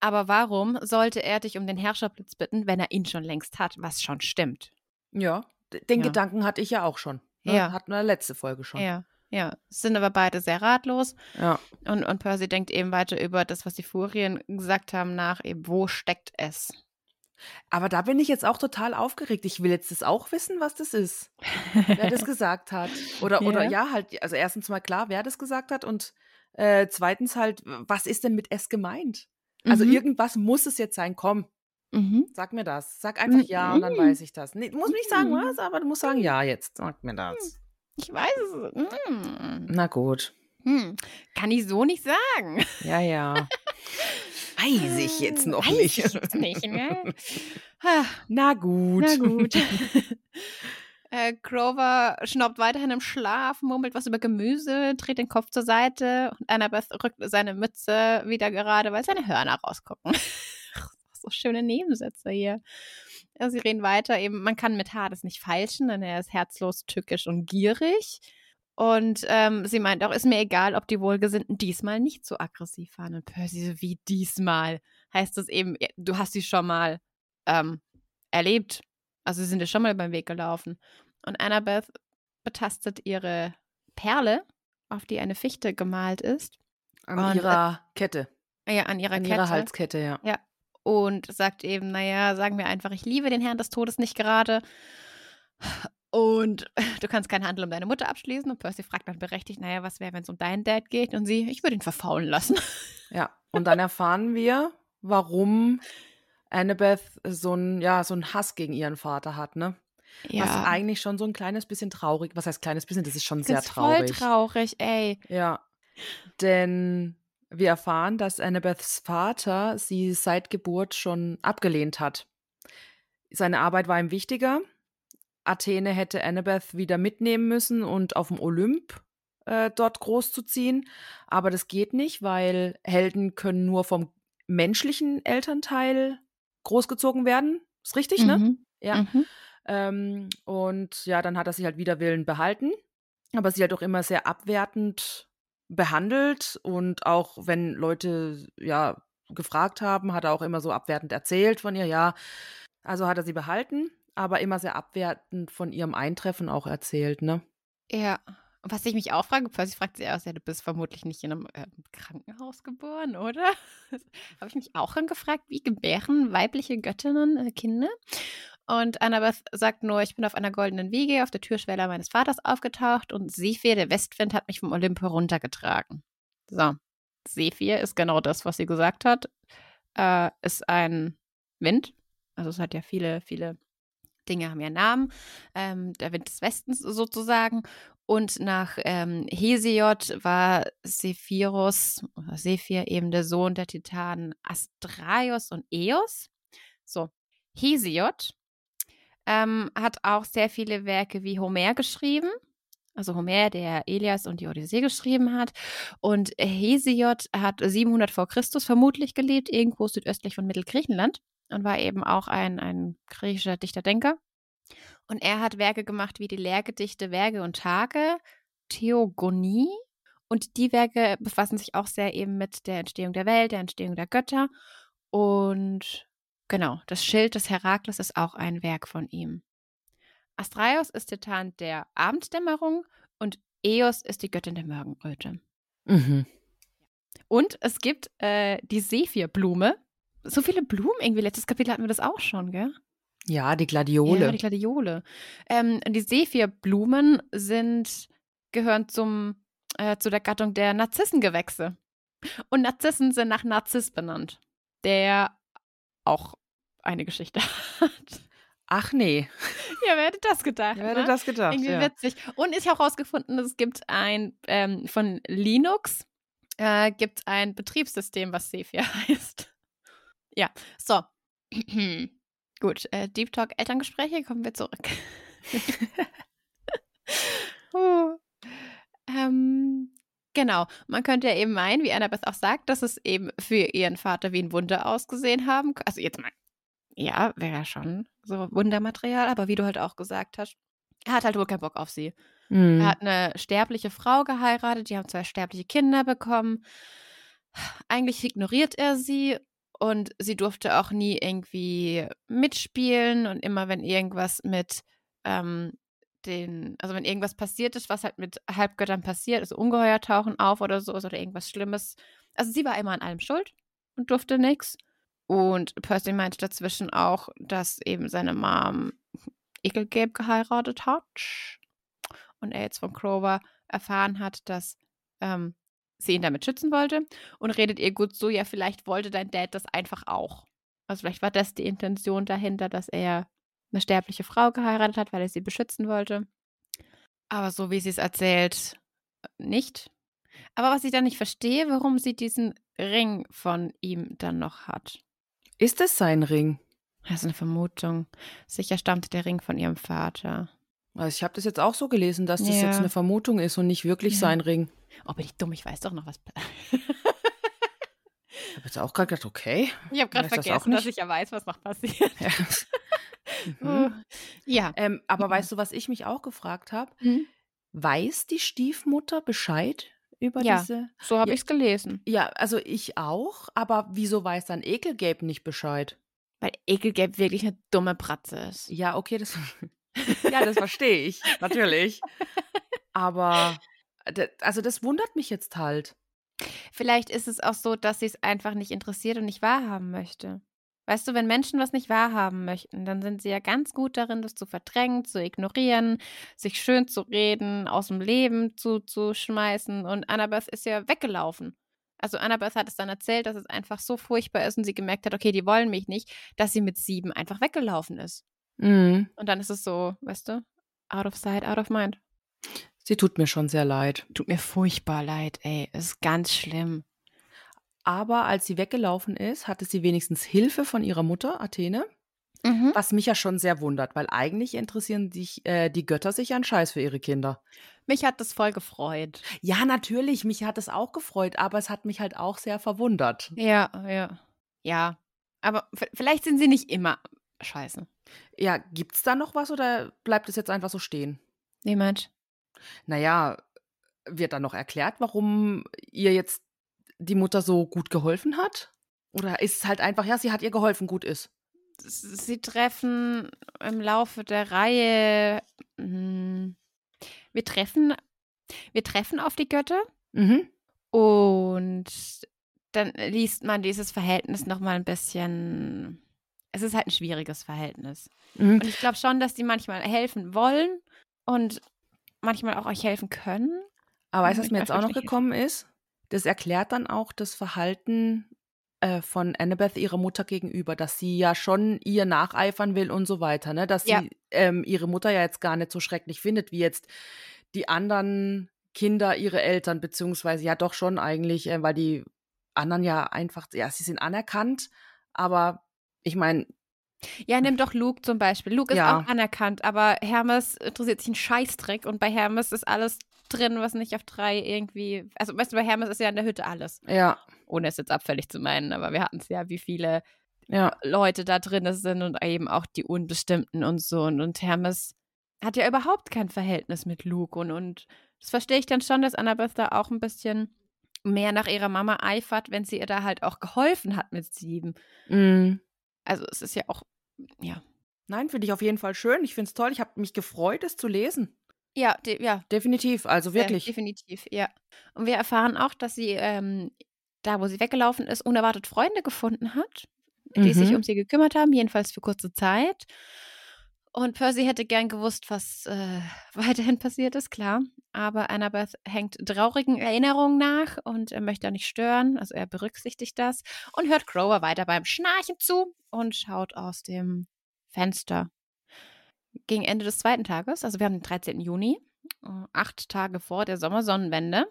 [SPEAKER 2] Aber warum sollte er dich um den Herrscherblitz bitten, wenn er ihn schon längst hat, was schon stimmt?
[SPEAKER 3] Ja, den
[SPEAKER 2] Ja.
[SPEAKER 3] Gedanken hatte ich ja auch schon. Ne?
[SPEAKER 2] Ja.
[SPEAKER 3] Hatten wir letzte Folge schon.
[SPEAKER 2] Ja, ja. Sind aber beide sehr ratlos.
[SPEAKER 3] Ja.
[SPEAKER 2] Und, und Percy denkt eben weiter über das, was die Furien gesagt haben, nach, eben, wo steckt es?
[SPEAKER 3] Aber da bin ich jetzt auch total aufgeregt. Ich will jetzt das auch wissen, was das ist. Wer das gesagt hat. Oder, oder
[SPEAKER 2] Ja.
[SPEAKER 3] ja, halt, also erstens mal klar, wer das gesagt hat und äh, zweitens halt, was ist denn mit es gemeint? Also
[SPEAKER 2] Mhm.
[SPEAKER 3] irgendwas muss es jetzt sein. Komm,
[SPEAKER 2] Mhm.
[SPEAKER 3] sag mir das. Sag einfach ja und dann
[SPEAKER 2] Mhm.
[SPEAKER 3] weiß ich das. Nee, du musst nicht sagen
[SPEAKER 2] Mhm.
[SPEAKER 3] was, aber du musst sagen ja jetzt. Sag mir das.
[SPEAKER 2] Ich weiß es. Hm.
[SPEAKER 3] Na gut.
[SPEAKER 2] Hm. Kann ich so nicht sagen.
[SPEAKER 3] Ja, ja. Weiß ich jetzt noch
[SPEAKER 2] Weiß
[SPEAKER 3] nicht.
[SPEAKER 2] ich jetzt nicht, ne?
[SPEAKER 3] Na gut.
[SPEAKER 2] Na gut. äh, Grover schnaubt weiterhin im Schlaf, murmelt was über Gemüse, dreht den Kopf zur Seite und Annabeth rückt seine Mütze wieder gerade, weil seine Hörner rausgucken. so schöne Nebensätze hier. Ja, sie reden weiter, eben, man kann mit Hades nicht feilschen, denn er ist herzlos, tückisch und gierig. Und ähm, sie meint auch, ist mir egal, ob die Wohlgesinnten diesmal nicht so aggressiv waren. Und Percy so, wie diesmal? Heißt das eben, ja, du hast sie schon mal ähm, erlebt. Also sie sind ja schon mal beim Weg gelaufen. Und Annabeth betastet ihre Perle, auf die eine Fichte gemalt ist,
[SPEAKER 3] An
[SPEAKER 2] Und, äh,
[SPEAKER 3] ihrer Kette.
[SPEAKER 2] ja, an ihrer
[SPEAKER 3] An
[SPEAKER 2] Kette.
[SPEAKER 3] ihrer Halskette, ja.
[SPEAKER 2] Und sagt eben, naja, sagen wir einfach, ich liebe den Herrn des Todes nicht gerade. Und du kannst keinen Handel um deine Mutter abschließen. Und Percy fragt dann berechtigt, naja, was wäre, wenn es um deinen Dad geht? Und sie, ich würde ihn verfaulen lassen.
[SPEAKER 3] Ja, und dann erfahren wir, warum Annabeth so ein, ja, so einen Hass gegen ihren Vater hat, ne?
[SPEAKER 2] Ja.
[SPEAKER 3] Was eigentlich schon so ein kleines bisschen traurig, was heißt kleines bisschen, das ist schon sehr
[SPEAKER 2] das ist voll
[SPEAKER 3] traurig.
[SPEAKER 2] traurig, ey.
[SPEAKER 3] Ja, denn wir erfahren, dass Annabeths Vater sie seit Geburt schon abgelehnt hat. Seine Arbeit war ihm wichtiger. Athene hätte Annabeth wieder mitnehmen müssen und auf dem Olymp äh, dort großzuziehen. Aber das geht nicht, weil Helden können nur vom menschlichen Elternteil großgezogen werden. Ist richtig, ne?
[SPEAKER 2] Mhm.
[SPEAKER 3] Ja.
[SPEAKER 2] Mhm.
[SPEAKER 3] Ähm, und ja, dann hat er sich halt wider Willen behalten, aber sie halt auch immer sehr abwertend behandelt und auch wenn Leute ja gefragt haben, hat er auch immer so abwertend erzählt von ihr, ja. Also hat er sie behalten, aber immer sehr abwertend von ihrem Eintreffen auch erzählt, ne?
[SPEAKER 2] Ja. Und was ich mich auch frage, Percy fragt sie auch, ja, du bist vermutlich nicht in einem äh, Krankenhaus geboren, oder? Habe ich mich auch gefragt, wie gebären weibliche Göttinnen äh, Kinder? Und Annabeth sagt nur, ich bin auf einer goldenen Wiege auf der Türschwelle meines Vaters aufgetaucht und Sephir, der Westwind, hat mich vom Olymp heruntergetragen. So, Sephir ist genau das, was sie gesagt hat. Äh, ist ein Wind. Also es hat ja viele, viele Dinge haben ja Namen. Ähm, der Wind des Westens sozusagen. Und nach ähm, Hesiod war Sephirus, oder Sephir eben der Sohn der Titanen Astraios und Eos. So, Hesiod ähm, hat auch sehr viele Werke wie Homer geschrieben. Also Homer, der Elias und die Odyssee geschrieben hat. Und Hesiod hat 700 vor Christus vermutlich gelebt, irgendwo südöstlich von Mittelgriechenland. Und war eben auch ein, ein griechischer Dichter-Denker. Und er hat Werke gemacht wie die Lehrgedichte Werke und Tage, Theogonie. Und die Werke befassen sich auch sehr eben mit der Entstehung der Welt, der Entstehung der Götter. Und genau, das Schild des Herakles ist auch ein Werk von ihm. Astraios ist Titan der Abenddämmerung und Eos ist die Göttin der Morgenröte.
[SPEAKER 3] Mhm.
[SPEAKER 2] Und es gibt äh, die Sephirblume. So viele Blumen irgendwie. Letztes Kapitel hatten wir das auch schon, gell?
[SPEAKER 3] Ja, die Gladiole.
[SPEAKER 2] Ja, die Gladiole. Ähm, die Sephirblumen sind, gehören zum, äh, zu der Gattung der Narzissengewächse. Und Narzissen sind nach Narziss benannt, der auch eine Geschichte hat.
[SPEAKER 3] Ach nee,
[SPEAKER 2] Ja, wer hätte das gedacht?
[SPEAKER 3] wer hätte
[SPEAKER 2] ne?
[SPEAKER 3] das gedacht?
[SPEAKER 2] Irgendwie
[SPEAKER 3] Ja.
[SPEAKER 2] witzig. Und ich habe herausgefunden, es gibt ein ähm, von Linux äh, gibt ein Betriebssystem, was Sephir heißt. Ja, so. Gut, äh, Deep Talk Elterngespräche, kommen wir zurück. uh. ähm, genau, man könnte ja eben meinen, wie Annabeth auch sagt, dass es eben für ihren Vater wie ein Wunder ausgesehen haben. Also jetzt mal, ja, wäre ja schon so Wundermaterial, aber wie du halt auch gesagt hast, er hat halt wohl keinen Bock auf sie.
[SPEAKER 3] Mhm.
[SPEAKER 2] Er hat eine sterbliche Frau geheiratet, die haben zwei sterbliche Kinder bekommen. Eigentlich ignoriert er sie und sie durfte auch nie irgendwie mitspielen und immer wenn irgendwas mit ähm, den, also wenn irgendwas passiert ist, was halt mit Halbgöttern passiert, also Ungeheuer tauchen auf oder so oder irgendwas Schlimmes. Also sie war immer an allem schuld und durfte nichts. Und Percy meinte dazwischen auch, dass eben seine Mom Ekelgabe geheiratet hat und er jetzt von Clover erfahren hat, dass ähm, sie ihn damit schützen wollte und redet ihr gut so, ja, vielleicht wollte dein Dad das einfach auch. Also vielleicht war das die Intention dahinter, dass er eine sterbliche Frau geheiratet hat, weil er sie beschützen wollte. Aber so wie sie es erzählt, nicht. Aber was ich dann nicht verstehe, warum sie diesen Ring von ihm dann noch hat.
[SPEAKER 3] Ist es sein Ring?
[SPEAKER 2] Das ist eine Vermutung. Sicher stammte der Ring von ihrem Vater.
[SPEAKER 3] Also ich habe das jetzt auch so gelesen, dass das
[SPEAKER 2] Ja.
[SPEAKER 3] jetzt eine Vermutung ist und nicht wirklich
[SPEAKER 2] Ja.
[SPEAKER 3] sein Ring.
[SPEAKER 2] Oh, bin ich dumm, ich weiß doch noch was.
[SPEAKER 3] Ich habe jetzt auch gerade gedacht, okay.
[SPEAKER 2] Ich habe gerade
[SPEAKER 3] Weiß das
[SPEAKER 2] vergessen, dass ich ja weiß, was noch passiert.
[SPEAKER 3] Ja.
[SPEAKER 2] Oh.
[SPEAKER 3] mhm.
[SPEAKER 2] Ja.
[SPEAKER 3] ähm, aber
[SPEAKER 2] Mhm.
[SPEAKER 3] weißt du, was ich mich auch gefragt habe?
[SPEAKER 2] Mhm.
[SPEAKER 3] Weiß die Stiefmutter Bescheid über
[SPEAKER 2] Ja.
[SPEAKER 3] diese?
[SPEAKER 2] So habe
[SPEAKER 3] Ja.
[SPEAKER 2] ich es gelesen.
[SPEAKER 3] Ja, also ich auch, aber wieso weiß dann Ekelgabe nicht Bescheid?
[SPEAKER 2] Weil Ekelgelb wirklich eine dumme Bratze ist.
[SPEAKER 3] Ja, okay, das, ja, das verstehe ich, natürlich. Aber, also das wundert mich jetzt halt.
[SPEAKER 2] Vielleicht ist es auch so, dass sie es einfach nicht interessiert und nicht wahrhaben möchte. Weißt du, wenn Menschen was nicht wahrhaben möchten, dann sind sie ja ganz gut darin, das zu verdrängen, zu ignorieren, sich schön zu reden, aus dem Leben zuzuschmeißen. Und Annabeth ist ja weggelaufen. Also Annabeth hat es dann erzählt, dass es einfach so furchtbar ist und sie gemerkt hat, okay, die wollen mich nicht, dass sie mit sieben einfach weggelaufen ist.
[SPEAKER 3] Mhm.
[SPEAKER 2] Und dann ist es so, weißt du, out of sight, out of mind.
[SPEAKER 3] Sie tut mir schon sehr leid.
[SPEAKER 2] Tut mir furchtbar leid, ey. Ist ganz schlimm.
[SPEAKER 3] Aber als sie weggelaufen ist, hatte sie wenigstens Hilfe von ihrer Mutter, Athene.
[SPEAKER 2] Mhm.
[SPEAKER 3] Was mich ja schon sehr wundert, weil eigentlich interessieren sich äh, die Götter sich an Scheiß für ihre Kinder.
[SPEAKER 2] Mich hat das voll gefreut.
[SPEAKER 3] Ja, natürlich, mich hat es auch gefreut, aber es hat mich halt auch sehr verwundert.
[SPEAKER 2] Ja, ja. Ja. Aber vielleicht sind sie nicht immer scheiße.
[SPEAKER 3] Ja, gibt's da noch was oder bleibt es jetzt einfach so stehen?
[SPEAKER 2] Niemand.
[SPEAKER 3] Naja, wird dann noch erklärt, warum ihr jetzt die Mutter so gut geholfen hat? Oder ist es halt einfach, ja, sie hat ihr geholfen, gut ist?
[SPEAKER 2] Sie treffen im Laufe der Reihe. mm, Wir treffen, wir treffen auf die Götter
[SPEAKER 3] Mhm.
[SPEAKER 2] und dann liest man dieses Verhältnis noch mal ein bisschen. Es ist halt ein schwieriges Verhältnis.
[SPEAKER 3] Mhm.
[SPEAKER 2] Und ich glaube schon, dass die manchmal helfen wollen und manchmal auch euch helfen können.
[SPEAKER 3] Aber weißt du, was mir jetzt auch noch gekommen ist? Das erklärt dann auch das Verhalten äh, von Annabeth ihrer Mutter gegenüber, dass sie ja schon ihr nacheifern will und so weiter, ne? Dass
[SPEAKER 2] Ja.
[SPEAKER 3] sie ähm, ihre Mutter ja jetzt gar nicht so schrecklich findet, wie jetzt die anderen Kinder ihre Eltern, beziehungsweise ja doch schon eigentlich, äh, weil die anderen ja einfach, ja, sie sind anerkannt, aber ich meine,
[SPEAKER 2] Ja, nimm doch Luke zum Beispiel. Luke ist
[SPEAKER 3] Ja.
[SPEAKER 2] auch anerkannt, aber Hermes interessiert sich einen Scheißdreck und bei Hermes ist alles drin, was nicht auf drei irgendwie. Also, weißt du, bei Hermes ist ja in der Hütte alles.
[SPEAKER 3] ja,
[SPEAKER 2] Ohne es jetzt abfällig zu meinen, aber wir hatten es ja, wie viele
[SPEAKER 3] ja,
[SPEAKER 2] Leute da drin sind und eben auch die Unbestimmten und so. Und, und Hermes hat ja überhaupt kein Verhältnis mit Luke. Und, und das verstehe ich dann schon, dass Annabeth da auch ein bisschen mehr nach ihrer Mama eifert, wenn sie ihr da halt auch geholfen hat mit sieben.
[SPEAKER 3] mm.
[SPEAKER 2] Also es ist ja auch, ja.
[SPEAKER 3] Nein, finde ich auf jeden Fall schön. Ich finde es toll. Ich habe mich gefreut, es zu lesen.
[SPEAKER 2] Ja, de, ja,
[SPEAKER 3] Definitiv, also
[SPEAKER 2] Sehr,
[SPEAKER 3] wirklich.
[SPEAKER 2] definitiv, ja. Und wir erfahren auch, dass sie ähm, da, wo sie weggelaufen ist, unerwartet Freunde gefunden hat, die sich
[SPEAKER 3] Mhm.
[SPEAKER 2] um sie gekümmert haben, jedenfalls für kurze Zeit. Und Percy hätte gern gewusst, was äh, weiterhin passiert ist, klar. Aber Annabeth hängt traurigen Erinnerungen nach und er möchte da nicht stören. Also er berücksichtigt das und hört Grower weiter beim Schnarchen zu und schaut aus dem Fenster. Gegen Ende des zweiten Tages, also wir haben den 13. Juni, äh, acht Tage vor der Sommersonnenwende,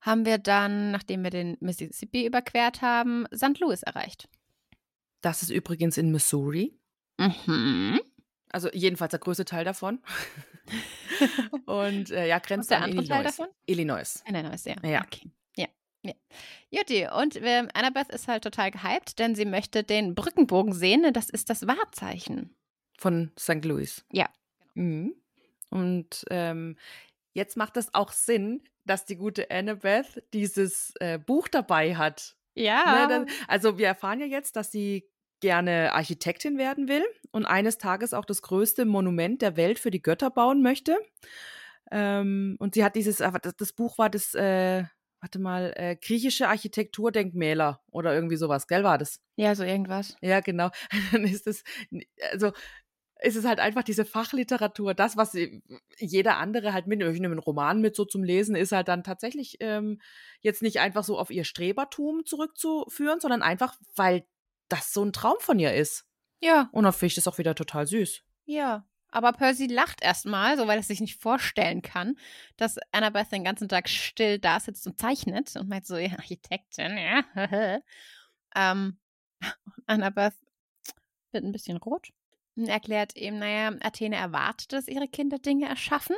[SPEAKER 2] haben wir dann, nachdem wir den Mississippi überquert haben, St. Louis erreicht.
[SPEAKER 3] Das ist übrigens in Missouri.
[SPEAKER 2] Mhm.
[SPEAKER 3] Also jedenfalls der größte Teil davon. Und äh, ja, grenzt
[SPEAKER 2] Und der
[SPEAKER 3] an
[SPEAKER 2] andere
[SPEAKER 3] Illinois.
[SPEAKER 2] Teil davon?
[SPEAKER 3] Illinois.
[SPEAKER 2] Ist ja.
[SPEAKER 3] Ja.
[SPEAKER 2] Okay. Ja. ja. Jutti, und ähm, Annabeth ist halt total gehypt, denn sie möchte den Brückenbogen sehen. Das ist das Wahrzeichen.
[SPEAKER 3] Von St. Louis.
[SPEAKER 2] Ja.
[SPEAKER 3] Mhm. Und ähm, jetzt macht es auch Sinn, dass die gute Annabeth dieses äh, Buch dabei hat.
[SPEAKER 2] Ja.
[SPEAKER 3] Ne, dann, also wir erfahren ja jetzt, dass sie gerne Architektin werden will und eines Tages auch das größte Monument der Welt für die Götter bauen möchte. Ähm, und sie hat dieses, aber das, Buch war das, äh, warte mal, äh, griechische Architekturdenkmäler oder irgendwie sowas, gell, war das?
[SPEAKER 2] ja, so irgendwas.
[SPEAKER 3] Ja, genau. Dann ist es, also ist es halt einfach diese Fachliteratur, das, was jeder andere halt mit, ich nehme einen Roman mit so zum Lesen, ist halt dann tatsächlich ähm, jetzt nicht einfach so auf ihr Strebertum zurückzuführen, sondern einfach, weil das so ein Traum von ihr ist.
[SPEAKER 2] Ja,
[SPEAKER 3] Und dann finde ich das auch wieder total süß.
[SPEAKER 2] ja. Aber Percy lacht erstmal, so weil er sich nicht vorstellen kann, dass Annabeth den ganzen Tag still da sitzt und zeichnet und meint so, ja, Architektin, ja. ähm, Annabeth wird ein bisschen rot und erklärt ihm, naja, Athene erwartet, dass ihre Kinder Dinge erschaffen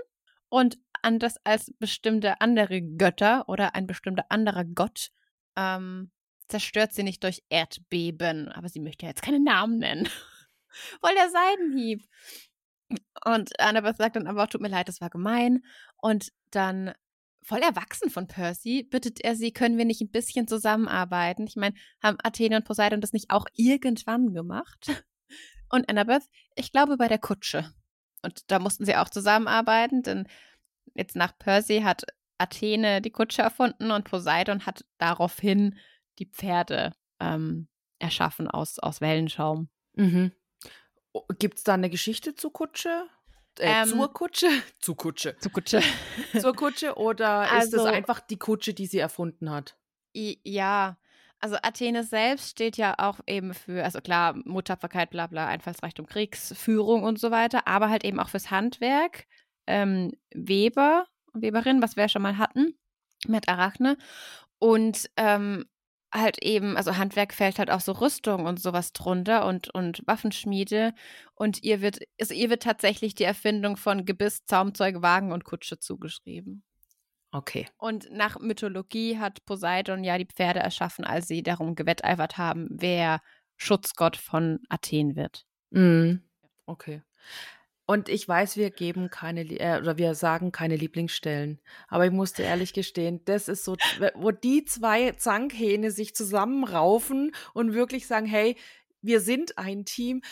[SPEAKER 2] und anders als bestimmte andere Götter oder ein bestimmter anderer Gott ähm, zerstört sie nicht durch Erdbeben. Aber sie möchte ja jetzt keine Namen nennen. Voll der Seidenhieb. Und Annabeth sagt dann aber, tut mir leid, das war gemein. Und dann, voll erwachsen von Percy, bittet er sie, können wir nicht ein bisschen zusammenarbeiten? Ich meine, haben Athene und Poseidon das nicht auch irgendwann gemacht? Und Annabeth, ich glaube bei der Kutsche. Und da mussten sie auch zusammenarbeiten, denn jetzt nach Percy hat Athene die Kutsche erfunden und Poseidon hat daraufhin die Pferde ähm, erschaffen aus, aus Wellenschaum.
[SPEAKER 3] Mhm. Gibt es da eine Geschichte zur Kutsche? Äh,
[SPEAKER 2] Ähm,
[SPEAKER 3] zur Kutsche? Zu Kutsche.
[SPEAKER 2] Zu Kutsche.
[SPEAKER 3] Zur Kutsche oder ist es
[SPEAKER 2] Also-
[SPEAKER 3] einfach die Kutsche, die sie erfunden hat?
[SPEAKER 2] I- Ja, also Athene selbst steht ja auch eben für, also klar, Muttapferkeit, bla bla, Einfallsreichtum, Kriegsführung und so weiter, aber halt eben auch fürs Handwerk. Ähm, Weber und Weberin, was wir ja schon mal hatten, mit Arachne. Und ähm, halt eben, also Handwerk fällt halt auch so Rüstung und sowas drunter und, und Waffenschmiede. Und ihr wird, also ihr wird tatsächlich die Erfindung von Gebiss, Zaumzeug, Wagen und Kutsche zugeschrieben.
[SPEAKER 3] Okay.
[SPEAKER 2] Und nach Mythologie hat Poseidon ja die Pferde erschaffen, als sie darum gewetteifert haben, wer Schutzgott von Athen wird.
[SPEAKER 3] Mhm. Okay. Und ich weiß, wir geben keine, äh, oder wir sagen keine Lieblingsstellen. Aber ich musste ehrlich gestehen, das ist so, wo die zwei Zankhähne sich zusammenraufen und wirklich sagen, hey, wir sind ein Team.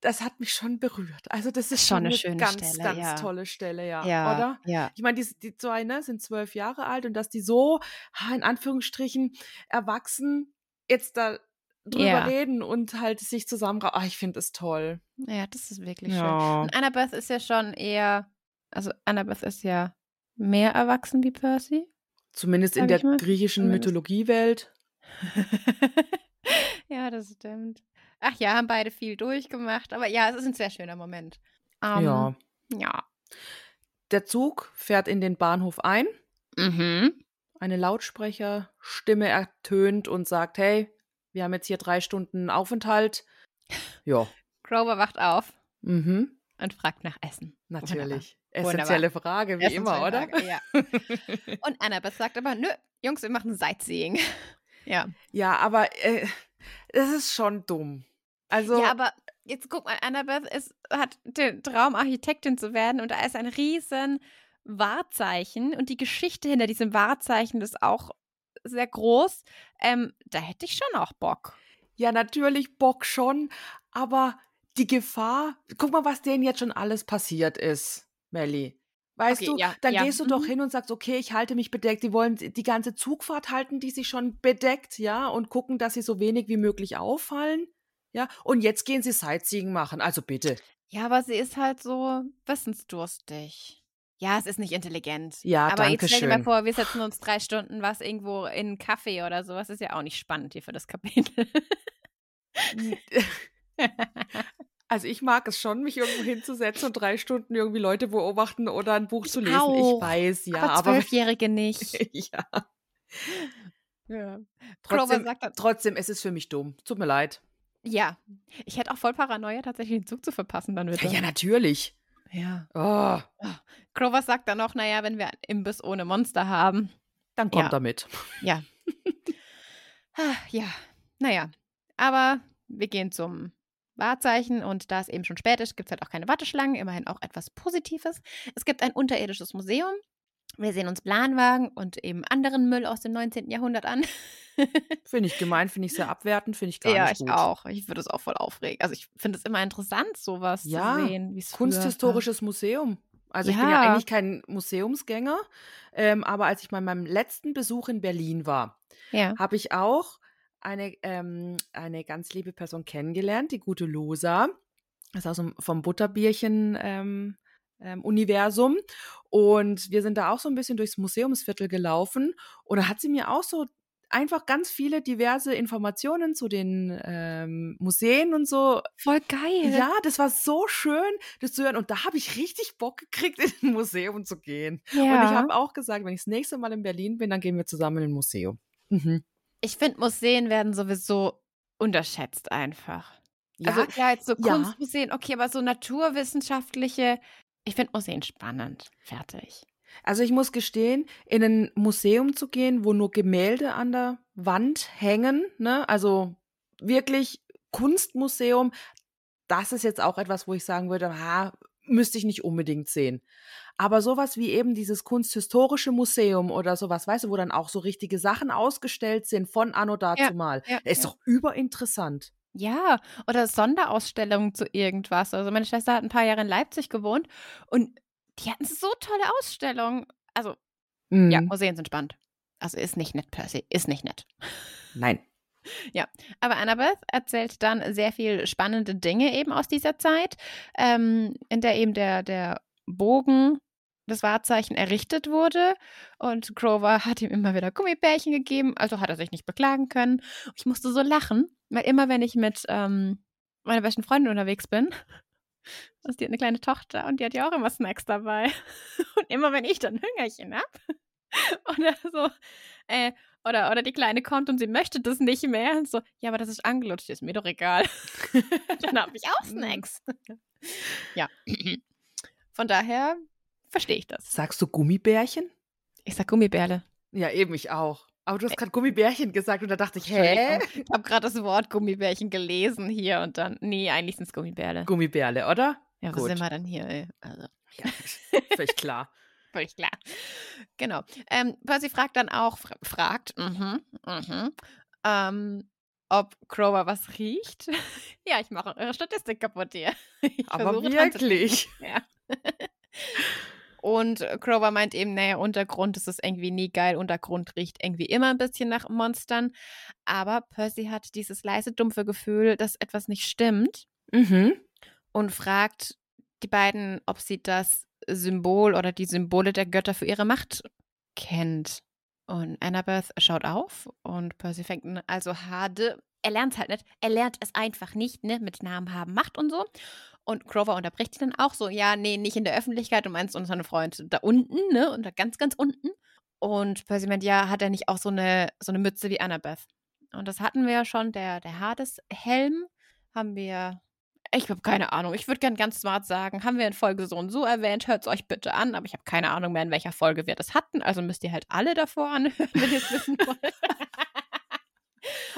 [SPEAKER 3] Das hat mich schon berührt. Also das ist
[SPEAKER 2] Schon
[SPEAKER 3] schon
[SPEAKER 2] eine schöne
[SPEAKER 3] ganz,
[SPEAKER 2] Stelle,
[SPEAKER 3] ganz
[SPEAKER 2] ja.
[SPEAKER 3] tolle Stelle, ja.
[SPEAKER 2] Ja,
[SPEAKER 3] Oder?
[SPEAKER 2] ja.
[SPEAKER 3] Ich meine, die, die zwei ne, sind zwölf Jahre alt und dass die so, in Anführungsstrichen, erwachsen jetzt da drüber
[SPEAKER 2] Ja.
[SPEAKER 3] reden und halt sich zusammen. Ah, ich finde es toll.
[SPEAKER 2] Ja, das ist wirklich schön.
[SPEAKER 3] Ja.
[SPEAKER 2] Und Annabeth ist ja schon eher, also Annabeth ist ja mehr erwachsen wie Percy.
[SPEAKER 3] Zumindest in der griechischen
[SPEAKER 2] Zumindest.
[SPEAKER 3] Mythologiewelt.
[SPEAKER 2] ja, das stimmt. Ach ja, haben beide viel durchgemacht, aber ja, es ist ein sehr schöner Moment. Ähm,
[SPEAKER 3] ja.
[SPEAKER 2] Ja.
[SPEAKER 3] Der Zug fährt in den Bahnhof ein.
[SPEAKER 2] Mhm.
[SPEAKER 3] Eine Lautsprecherstimme ertönt und sagt: Hey, wir haben jetzt hier drei Stunden Aufenthalt. Ja.
[SPEAKER 2] Grover wacht auf
[SPEAKER 3] Mhm.
[SPEAKER 2] und fragt nach Essen.
[SPEAKER 3] Natürlich.
[SPEAKER 2] Wunderbar.
[SPEAKER 3] Essentielle Frage, wie immer, oder?
[SPEAKER 2] Frage, Ja. Und Annabeth sagt aber, nö, Jungs, wir machen Sightseeing. Ja.
[SPEAKER 3] Ja, aber äh, es ist schon dumm. Also,
[SPEAKER 2] Ja, aber jetzt guck mal, Annabeth ist, hat den Traum, Architektin zu werden und da ist ein riesen Wahrzeichen und die Geschichte hinter diesem Wahrzeichen ist auch sehr groß. Ähm, da hätte ich schon auch Bock.
[SPEAKER 3] ja, natürlich Bock schon, aber die Gefahr, guck mal, was denen jetzt schon alles passiert ist, Melli. Weißt
[SPEAKER 2] Okay,
[SPEAKER 3] du,
[SPEAKER 2] ja,
[SPEAKER 3] dann
[SPEAKER 2] ja,
[SPEAKER 3] gehst du doch
[SPEAKER 2] mhm.
[SPEAKER 3] hin und sagst, okay, ich halte mich bedeckt. Die wollen die ganze Zugfahrt halten, die sich schon bedeckt, ja, und gucken, dass sie so wenig wie möglich auffallen. Ja, und jetzt gehen sie Sightseeing machen. Also bitte.
[SPEAKER 2] Ja, aber sie ist halt so wissensdurstig. Ja, es ist nicht intelligent.
[SPEAKER 3] Ja,
[SPEAKER 2] aber
[SPEAKER 3] danke
[SPEAKER 2] jetzt stell dir mal vor, wir setzen uns drei Stunden was irgendwo in einen Kaffee oder sowas. Ist ja auch nicht spannend hier für das Kapitel.
[SPEAKER 3] Also ich mag es schon, mich irgendwo hinzusetzen und drei Stunden irgendwie Leute beobachten oder ein Buch zu lesen. Ich
[SPEAKER 2] auch.
[SPEAKER 3] weiß, ja,
[SPEAKER 2] aber Zwölfjährige nicht.
[SPEAKER 3] ja.
[SPEAKER 2] ja.
[SPEAKER 3] Trotzdem,
[SPEAKER 2] sagt
[SPEAKER 3] trotzdem, es ist für mich dumm. Tut mir leid.
[SPEAKER 2] ja, ich hätte auch voll Paranoia, tatsächlich den Zug zu verpassen dann wieder.
[SPEAKER 3] Ja, ja natürlich.
[SPEAKER 2] ja.
[SPEAKER 3] Oh,
[SPEAKER 2] Grover sagt dann noch, naja, wenn wir einen Imbiss ohne Monster haben.
[SPEAKER 3] dann kommt
[SPEAKER 2] Ja.
[SPEAKER 3] er mit.
[SPEAKER 2] Ja. Ah, ja, naja. Aber wir gehen zum Wahrzeichen und da es eben schon spät ist, gibt es halt auch keine Warteschlangen. Immerhin auch etwas Positives. Es gibt ein unterirdisches Museum. Wir sehen uns Planwagen und eben anderen Müll aus dem 19. Jahrhundert an.
[SPEAKER 3] Finde ich gemein, finde ich sehr abwertend, finde ich gar
[SPEAKER 2] ja,
[SPEAKER 3] nicht
[SPEAKER 2] ich
[SPEAKER 3] gut.
[SPEAKER 2] auch. Ich würde es auch voll aufregen. Also ich finde es immer interessant, sowas
[SPEAKER 3] Ja,
[SPEAKER 2] zu sehen. früher
[SPEAKER 3] Kunsthistorisches Museum. Also ich bin
[SPEAKER 2] Ja.
[SPEAKER 3] ja eigentlich kein Museumsgänger, ähm, aber als ich bei meinem letzten Besuch in Berlin war,
[SPEAKER 2] war. Ja.
[SPEAKER 3] habe ich auch eine, ähm, eine ganz liebe Person kennengelernt, die gute Losa. Das ist aus dem, vom Butterbierchen ähm, ähm, Universum. Und wir sind da auch so ein bisschen durchs Museumsviertel gelaufen. Und da hat sie mir auch so einfach ganz viele diverse Informationen zu den ähm, Museen und so.
[SPEAKER 2] Voll geil.
[SPEAKER 3] Ja, das war so schön, das zu hören. Und da habe ich richtig Bock gekriegt, in ein Museum zu gehen. Und ich habe auch gesagt, wenn ich das nächste Mal in Berlin bin, dann gehen wir zusammen in ein Museum. Mhm.
[SPEAKER 2] Ich finde, Museen werden sowieso unterschätzt einfach. Also ja, jetzt so
[SPEAKER 3] ja.
[SPEAKER 2] Kunstmuseen, okay, aber so naturwissenschaftliche, ich finde Museen spannend. Fertig.
[SPEAKER 3] Also ich muss gestehen, in ein Museum zu gehen, wo nur Gemälde an der Wand hängen, ne? Also wirklich Kunstmuseum, das ist jetzt auch etwas, wo ich sagen würde, ah, müsste ich nicht unbedingt sehen. Aber sowas wie eben dieses Kunsthistorische Museum oder sowas, weißt du, wo dann auch so richtige Sachen ausgestellt sind von Anno dazumal,
[SPEAKER 2] ja,
[SPEAKER 3] ist
[SPEAKER 2] ja.
[SPEAKER 3] doch überinteressant.
[SPEAKER 2] Ja, oder Sonderausstellungen zu irgendwas. Also meine Schwester hat ein paar Jahre in Leipzig gewohnt und die hatten so tolle Ausstellungen. Also, ja,
[SPEAKER 3] Mhm.
[SPEAKER 2] Museen sind spannend. Also ist nicht nett, Percy. Ist nicht nett.
[SPEAKER 3] Nein.
[SPEAKER 2] Ja, aber Annabeth erzählt dann sehr viel spannende Dinge eben aus dieser Zeit, ähm, in der eben der, der Bogen das Wahrzeichen errichtet wurde. Und Grover hat ihm immer wieder Gummibärchen gegeben, also hat er sich nicht beklagen können. Ich musste so lachen, weil immer, wenn ich mit ähm, meiner besten Freundin unterwegs bin, also die hat eine kleine Tochter und die hat ja auch immer Snacks dabei. Und immer, wenn ich dann Hüngerchen habe, oder so, äh, oder, oder die Kleine kommt und sie möchte das nicht mehr. Und so, ja, aber das ist angelutscht, ist mir doch egal. dann habe ich auch
[SPEAKER 3] Mhm.
[SPEAKER 2] Snacks. ja. Von daher verstehe ich das.
[SPEAKER 3] Sagst du Gummibärchen?
[SPEAKER 2] Ich sag Gummibärle.
[SPEAKER 3] Ja, eben, ich auch. Aber du hast gerade Gummibärchen gesagt und da dachte ich, hä?
[SPEAKER 2] Ich habe gerade das Wort Gummibärchen gelesen hier und dann, nee, eigentlich sind es Gummibärle.
[SPEAKER 3] Gummibärle, oder?
[SPEAKER 2] ja, wo
[SPEAKER 3] gut.
[SPEAKER 2] sind wir denn hier? ey? Also,
[SPEAKER 3] Ja, völlig klar.
[SPEAKER 2] Völlig klar. Genau. Ähm, Percy fragt dann auch, fra fragt, mhm, mhm, ähm, ob Grover was riecht. ja, ich mache eure Statistik kaputt hier. Ich
[SPEAKER 3] Aber wirklich.
[SPEAKER 2] Ja. Und Grover meint eben, naja, Untergrund ist es irgendwie nie geil. Untergrund riecht irgendwie immer ein bisschen nach Monstern. Aber Percy hat dieses leise, dumpfe Gefühl, dass etwas nicht stimmt
[SPEAKER 3] Mhm.
[SPEAKER 2] und fragt die beiden, ob sie das Symbol oder die Symbole der Götter für ihre Macht kennt. Und Annabeth schaut auf und Percy fängt also Hade. Er lernt es halt nicht. Er lernt es einfach nicht, ne? Mit Namen haben Macht und so. Und Grover unterbricht sie dann auch so, ja, nee, nicht in der Öffentlichkeit, du meinst unseren Freund da unten, ne? Und da ganz, ganz unten. Und Percy meint, ja, hat er nicht auch so eine, so eine Mütze wie Annabeth? Und das hatten wir ja schon, der, der Hades-Helm haben wir ich habe keine Ahnung. Ich würde gern ganz smart sagen, haben wir in Folge so und so erwähnt, hört es euch bitte an, aber ich habe keine Ahnung mehr, in welcher Folge wir das hatten. Also müsst ihr halt alle davor anhören, wenn ihr es wissen wollt.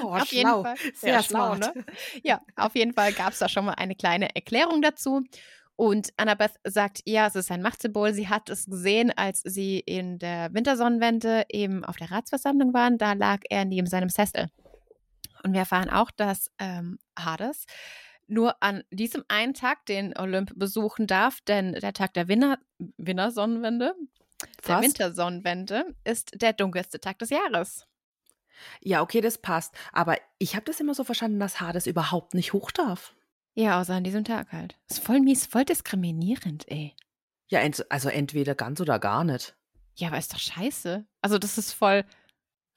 [SPEAKER 3] Oh,
[SPEAKER 2] Auf jeden
[SPEAKER 3] schlau.
[SPEAKER 2] Fall.
[SPEAKER 3] Sehr
[SPEAKER 2] Ja, schlau,
[SPEAKER 3] smart.
[SPEAKER 2] ne? Ja, auf jeden Fall gab es da schon mal eine kleine Erklärung dazu. Und Annabeth sagt, ja, es ist ein Machtsymbol. Sie hat es gesehen, als sie in der Wintersonnenwende eben auf der Ratsversammlung waren. Da lag er neben seinem Sessel. Und wir erfahren auch, dass ähm, Hades nur an diesem einen Tag den Olymp besuchen darf, denn der Tag der Winter Wintersonnenwende, der. Wintersonnenwende, ist der dunkelste Tag des Jahres.
[SPEAKER 3] Ja, okay, das passt. Aber ich habe das immer so verstanden, dass Hades überhaupt nicht hoch darf.
[SPEAKER 2] Ja, außer an diesem Tag halt. Ist voll mies, voll diskriminierend, ey.
[SPEAKER 3] Ja, ent also entweder ganz oder gar nicht.
[SPEAKER 2] Ja, aber ist doch scheiße. Also, das ist voll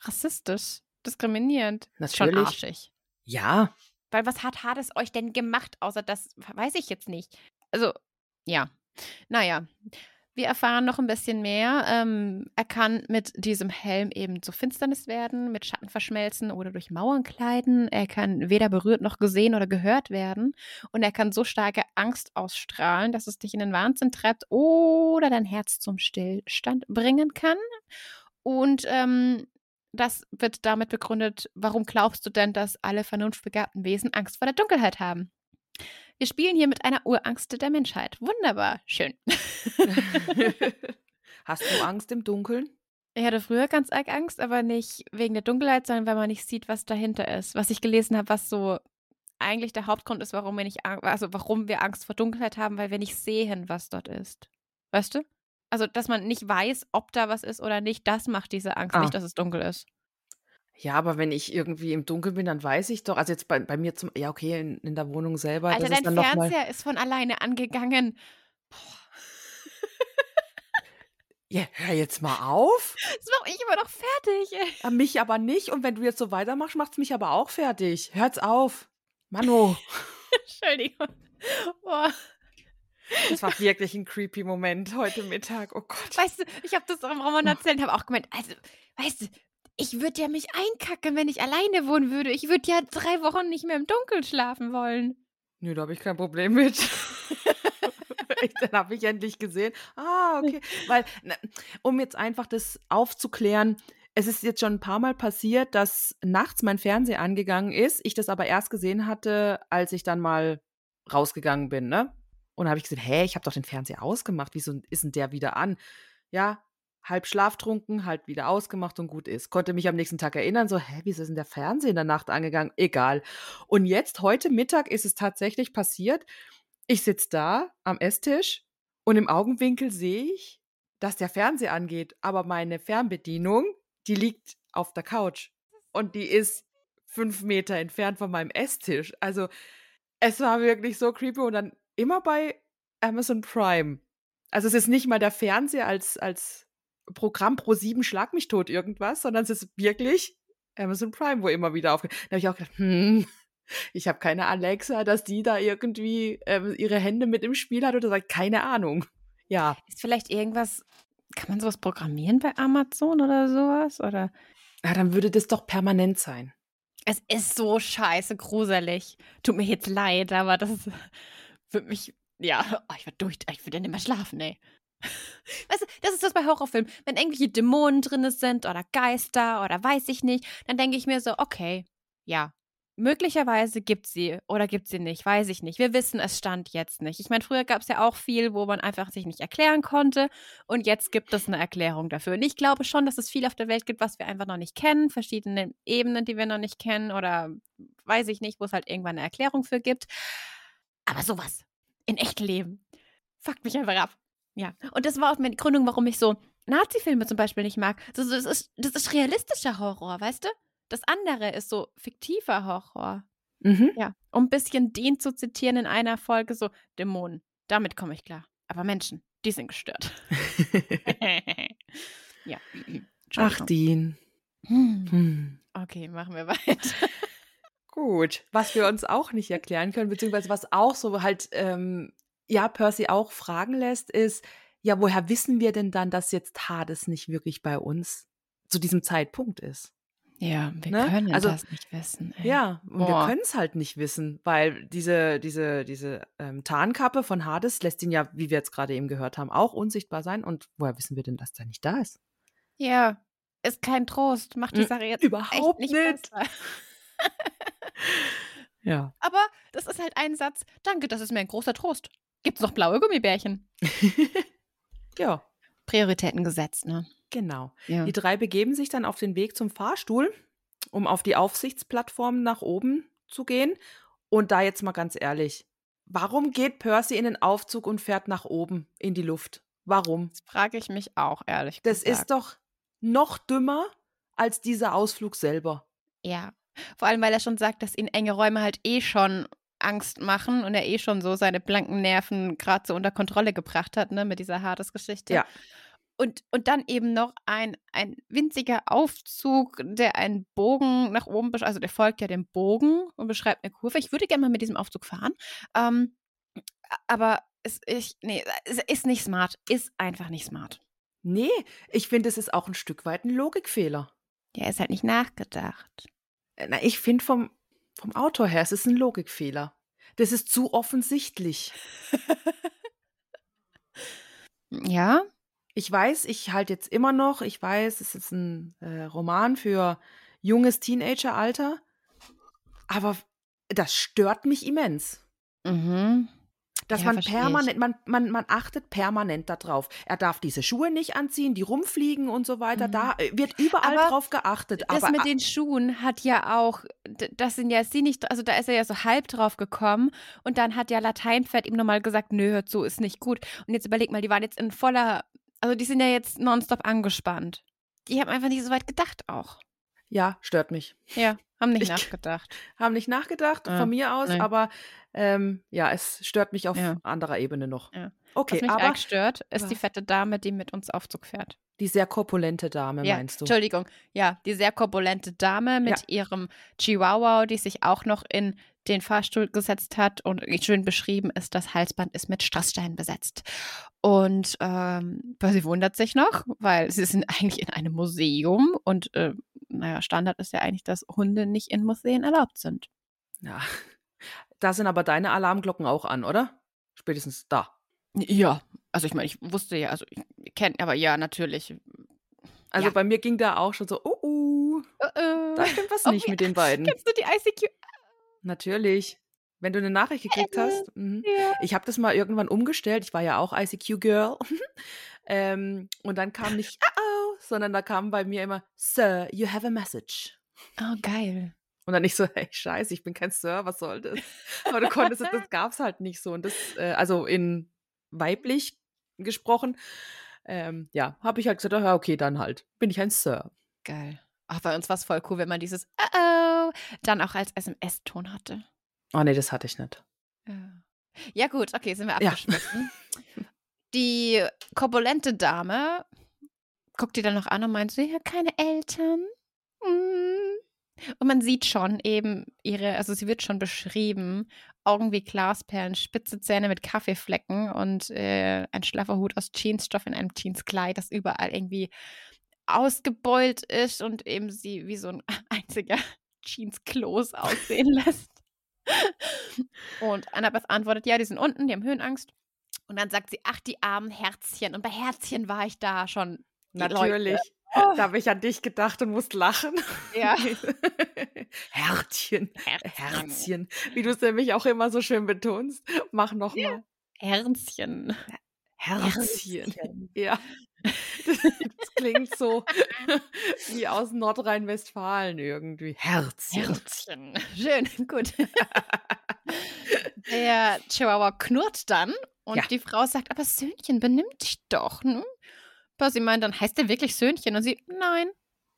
[SPEAKER 2] rassistisch, diskriminierend. Ist Schon
[SPEAKER 3] Natürlich.
[SPEAKER 2] arschig.
[SPEAKER 3] Ja,
[SPEAKER 2] Weil was hat Hades euch denn gemacht, außer das weiß ich jetzt nicht. Also, ja. Naja. Wir erfahren noch ein bisschen mehr. Ähm, er kann mit diesem Helm eben zur Finsternis werden, mit Schatten verschmelzen oder durch Mauern kleiden. Er kann weder berührt noch gesehen oder gehört werden. Und er kann so starke Angst ausstrahlen, dass es dich in den Wahnsinn treibt oder dein Herz zum Stillstand bringen kann. Und ähm, das wird damit begründet, warum glaubst du denn, dass alle vernunftbegabten Wesen Angst vor der Dunkelheit haben? Wir spielen hier mit einer Urangst der Menschheit. Wunderbar, schön.
[SPEAKER 3] Hast du Angst im Dunkeln?
[SPEAKER 2] Ich hatte früher ganz arg Angst, aber nicht wegen der Dunkelheit, sondern weil man nicht sieht, was dahinter ist. Was ich gelesen habe, was so eigentlich der Hauptgrund ist, warum wir nicht, also warum wir Angst vor Dunkelheit haben, weil wir nicht sehen, was dort ist. Weißt du? Also, dass man nicht weiß, ob da was ist oder nicht, das macht diese Angst,
[SPEAKER 3] Ah.
[SPEAKER 2] nicht, dass es dunkel ist.
[SPEAKER 3] Ja, aber wenn ich irgendwie im Dunkeln bin, dann weiß ich doch. Also jetzt bei, bei mir zum, ja okay, in, in der Wohnung selber.
[SPEAKER 2] Alter,
[SPEAKER 3] das
[SPEAKER 2] dein Fernseher ist von alleine angegangen.
[SPEAKER 3] ja, hör jetzt mal auf.
[SPEAKER 2] Das mach ich immer noch fertig. ey.
[SPEAKER 3] Ah, Mich aber nicht. Und wenn du jetzt so weitermachst, macht's mich aber auch fertig. Hört's auf. Mano,
[SPEAKER 2] Entschuldigung. Boah.
[SPEAKER 3] Das war wirklich ein creepy Moment heute Mittag. Oh Gott.
[SPEAKER 2] Weißt du, ich habe das auch im Roman erzählt und habe auch gemeint, also, weißt du, ich würde ja mich einkacken, wenn ich alleine wohnen würde. Ich würde ja drei Wochen nicht mehr im Dunkeln schlafen wollen.
[SPEAKER 3] Nö, da habe ich kein Problem mit. Dann habe ich endlich gesehen. Ah, okay. Weil, um jetzt einfach das aufzuklären, es ist jetzt schon ein paar Mal passiert, dass nachts mein Fernseher angegangen ist, ich das aber erst gesehen hatte, als ich dann mal rausgegangen bin, ne? Und habe ich gesehen, hä, ich habe doch den Fernseher ausgemacht, wieso ist denn der wieder an? Ja, halb schlaftrunken, halt wieder ausgemacht und gut ist. Konnte mich am nächsten Tag erinnern, so, hä, wieso ist denn der Fernseher in der Nacht angegangen? Egal. Und jetzt, heute Mittag, ist es tatsächlich passiert. Ich sitze da am Esstisch und im Augenwinkel sehe ich, dass der Fernseher angeht, aber meine Fernbedienung, die liegt auf der Couch und die ist fünf Meter entfernt von meinem Esstisch. Also es war wirklich so creepy und dann immer bei Amazon Prime. Also es ist nicht mal der Fernseher als, als Programm pro sieben Schlag mich tot irgendwas, sondern es ist wirklich Amazon Prime, wo immer wieder aufgeht. Da habe ich auch gedacht, hm, ich habe keine Alexa, dass die da irgendwie ähm, ihre Hände mit im Spiel hat oder sagt, keine Ahnung. Ja.
[SPEAKER 2] Ist vielleicht irgendwas, kann man sowas programmieren bei Amazon oder sowas? Oder?
[SPEAKER 3] Ja, dann würde das doch permanent sein.
[SPEAKER 2] Es ist so scheiße gruselig. Tut mir jetzt leid, aber das wird mich, ja, oh, ich würde durch, ich würde ja nicht mehr schlafen, ey. Weißt du, das ist das bei Horrorfilmen. Wenn irgendwelche Dämonen drin sind oder Geister oder weiß ich nicht, dann denke ich mir so, okay, ja, möglicherweise gibt sie oder gibt sie nicht, weiß ich nicht. Wir wissen, es stand jetzt nicht. Ich meine, früher gab es ja auch viel, wo man einfach sich nicht erklären konnte und jetzt gibt es eine Erklärung dafür. Und ich glaube schon, dass es viel auf der Welt gibt, was wir einfach noch nicht kennen, verschiedene Ebenen, die wir noch nicht kennen oder weiß ich nicht, wo es halt irgendwann eine Erklärung für gibt. Aber sowas in echtem Leben fuckt mich einfach ab. Ja, und das war auch meine Gründung, warum ich so Nazi-Filme zum Beispiel nicht mag. Das, das, ist, das ist realistischer Horror, weißt du? Das andere ist so fiktiver Horror.
[SPEAKER 3] Mhm.
[SPEAKER 2] Ja, um ein bisschen den zu zitieren in einer Folge, so Dämonen, damit komme ich klar. Aber Menschen, die sind gestört. ja.
[SPEAKER 3] Ach, Dean.
[SPEAKER 2] Hm.
[SPEAKER 3] Hm.
[SPEAKER 2] Okay, machen wir weiter.
[SPEAKER 3] Gut. Was wir uns auch nicht erklären können, beziehungsweise was auch so halt, ähm, ja, Percy auch fragen lässt, ist, ja, woher wissen wir denn dann, dass jetzt Hades nicht wirklich bei uns zu diesem Zeitpunkt ist?
[SPEAKER 2] Ja, wir
[SPEAKER 3] Ne?
[SPEAKER 2] können
[SPEAKER 3] Also,
[SPEAKER 2] das nicht wissen. Ey.
[SPEAKER 3] Ja, und wir können es halt nicht wissen, weil diese, diese, diese ähm, Tarnkappe von Hades lässt ihn ja, wie wir jetzt gerade eben gehört haben, auch unsichtbar sein. Und woher wissen wir denn, dass der nicht da ist?
[SPEAKER 2] Ja, ist kein Trost. Macht die
[SPEAKER 3] Mm,
[SPEAKER 2] Sache jetzt
[SPEAKER 3] überhaupt
[SPEAKER 2] echt nicht,
[SPEAKER 3] nicht.
[SPEAKER 2] besser.
[SPEAKER 3] Ja.
[SPEAKER 2] Aber das ist halt ein Satz. Danke, das ist mir ein großer Trost. Gibt's noch blaue Gummibärchen?
[SPEAKER 3] ja,
[SPEAKER 2] Prioritäten gesetzt, ne?
[SPEAKER 3] genau.
[SPEAKER 2] Ja.
[SPEAKER 3] Die drei begeben sich dann auf den Weg zum Fahrstuhl, um auf die Aufsichtsplattform nach oben zu gehen. Und da jetzt mal ganz ehrlich, warum geht Percy in den Aufzug und fährt nach oben in die Luft? Warum?
[SPEAKER 2] Das frage ich mich auch, ehrlich
[SPEAKER 3] Das
[SPEAKER 2] gesagt.
[SPEAKER 3] ist doch noch dümmer als dieser Ausflug selber.
[SPEAKER 2] Ja. Vor allem, weil er schon sagt, dass ihn enge Räume halt eh schon Angst machen und er eh schon so seine blanken Nerven gerade so unter Kontrolle gebracht hat, ne, mit dieser Hades-Geschichte.
[SPEAKER 3] Ja.
[SPEAKER 2] Und, und dann eben noch ein, ein winziger Aufzug, der einen Bogen nach oben, besch- also der folgt ja dem Bogen und beschreibt eine Kurve. Ich würde gerne mal mit diesem Aufzug fahren. Ähm, aber es, ich, nee, es ist nicht smart. Ist einfach nicht smart.
[SPEAKER 3] Nee, ich finde, es ist auch ein Stück weit ein Logikfehler.
[SPEAKER 2] Der ist halt nicht nachgedacht.
[SPEAKER 3] Äh, Na, ich finde vom, vom Autor her, es ist ein Logikfehler. Das ist zu offensichtlich.
[SPEAKER 2] Ja?
[SPEAKER 3] Ich weiß, ich halte jetzt immer noch, ich weiß, es ist ein äh, Roman für junges Teenageralter, aber das stört mich immens.
[SPEAKER 2] Mhm.
[SPEAKER 3] Dass
[SPEAKER 2] Ja,
[SPEAKER 3] man permanent, man, man, man achtet permanent darauf. Er darf diese Schuhe nicht anziehen, die rumfliegen und so weiter.
[SPEAKER 2] Mhm.
[SPEAKER 3] Da äh, wird überall
[SPEAKER 2] Aber
[SPEAKER 3] drauf geachtet.
[SPEAKER 2] Das
[SPEAKER 3] aber
[SPEAKER 2] mit den Schuhen hat ja auch, das sind ja sie nicht, also da ist er ja so halb drauf gekommen und dann hat ja Lateinpferd ihm nochmal gesagt, nö, hört so, ist nicht gut. Und jetzt überleg mal, die waren jetzt in voller, also die sind ja jetzt nonstop angespannt. Die haben einfach nicht so weit gedacht auch.
[SPEAKER 3] ja, stört mich.
[SPEAKER 2] Ja, haben nicht
[SPEAKER 3] Ich-
[SPEAKER 2] nachgedacht.
[SPEAKER 3] Haben nicht nachgedacht
[SPEAKER 2] Ah,
[SPEAKER 3] von mir aus,
[SPEAKER 2] nee.
[SPEAKER 3] aber ähm, ja, es stört mich auf
[SPEAKER 2] Ja.
[SPEAKER 3] anderer Ebene noch.
[SPEAKER 2] Ja.
[SPEAKER 3] Okay,
[SPEAKER 2] Was mich
[SPEAKER 3] aber
[SPEAKER 2] stört, ist die
[SPEAKER 3] was?
[SPEAKER 2] fette Dame, die mit uns Aufzug fährt.
[SPEAKER 3] die sehr korpulente Dame,
[SPEAKER 2] Ja,
[SPEAKER 3] meinst du?
[SPEAKER 2] Entschuldigung. Ja, die sehr korpulente Dame mit ihrem Chihuahua, die sich auch noch in den Fahrstuhl gesetzt hat und schön beschrieben ist, das Halsband ist mit Strasssteinen besetzt. Und ähm, sie wundert sich noch, weil sie sind eigentlich in einem Museum und äh, naja, Standard ist ja eigentlich, dass Hunde nicht in Museen erlaubt sind.
[SPEAKER 3] Ja. Da sind aber deine Alarmglocken auch an, oder? Spätestens da.
[SPEAKER 2] Ja, also ich meine, ich wusste ja, also ich kenne, aber ja, natürlich.
[SPEAKER 3] Also
[SPEAKER 2] Ja.
[SPEAKER 3] bei mir ging da auch schon so, oh, oh
[SPEAKER 2] Äh,
[SPEAKER 3] da stimmt was
[SPEAKER 2] Oh,
[SPEAKER 3] nicht
[SPEAKER 2] wie-
[SPEAKER 3] mit den beiden.
[SPEAKER 2] Kennst du die ICQ?
[SPEAKER 3] Natürlich. Wenn du eine Nachricht gekriegt hast. Mhm.
[SPEAKER 2] Ja.
[SPEAKER 3] Ich habe das mal irgendwann umgestellt. Ich war ja auch ICQ-Girl. ähm, und dann kam nicht, uh oh, sondern da kam bei mir immer, Sir, you have a message.
[SPEAKER 2] Oh, geil.
[SPEAKER 3] Und dann nicht so, hey, scheiße, ich bin kein Sir, was soll das? Aber du konntest, es- das gab's halt nicht so. Und das, äh, also in weiblich gesprochen, ähm, ja, habe ich halt gesagt, ja, okay, dann halt, bin ich ein Sir.
[SPEAKER 2] Geil. Ach, bei uns war es voll cool, wenn man dieses Oh, oh dann auch als SMS-Ton hatte.
[SPEAKER 3] Oh nee, das hatte ich nicht.
[SPEAKER 2] Ja, gut, okay, sind wir
[SPEAKER 3] Ja.
[SPEAKER 2] abgeschwiffen. Die korpulente Dame guckt die dann noch an und meint, sie hat keine Eltern. Mm. Und man sieht schon eben ihre, also sie wird schon beschrieben, Augen wie Glasperlen, spitze Zähne mit Kaffeeflecken und äh, ein schlaffer Hut aus Jeansstoff in einem Jeanskleid, das überall irgendwie ausgebeult ist und eben sie wie so ein einziger Jeanskloß aussehen lässt. Und Annabeth antwortet, ja, die sind unten, die haben Höhenangst. Und dann sagt sie, ach, die armen Herzchen. Und bei Herzchen war ich da schon.
[SPEAKER 3] Natürlich. Da habe ich an dich gedacht und musst lachen.
[SPEAKER 2] Ja.
[SPEAKER 3] Herzchen.
[SPEAKER 2] Herzchen.
[SPEAKER 3] Herzchen. Wie du es nämlich auch immer so schön betonst. Mach nochmal.
[SPEAKER 2] Herzchen.
[SPEAKER 3] Herzchen. Ja. Das, das klingt so wie aus Nordrhein-Westfalen irgendwie. Herzchen.
[SPEAKER 2] Herzchen. Schön, gut. Der Chihuahua knurrt dann und
[SPEAKER 3] Ja.
[SPEAKER 2] die Frau sagt, aber Söhnchen, benimm dich doch. Ne? Percy meint dann, heißt der wirklich Söhnchen? Und sie, nein.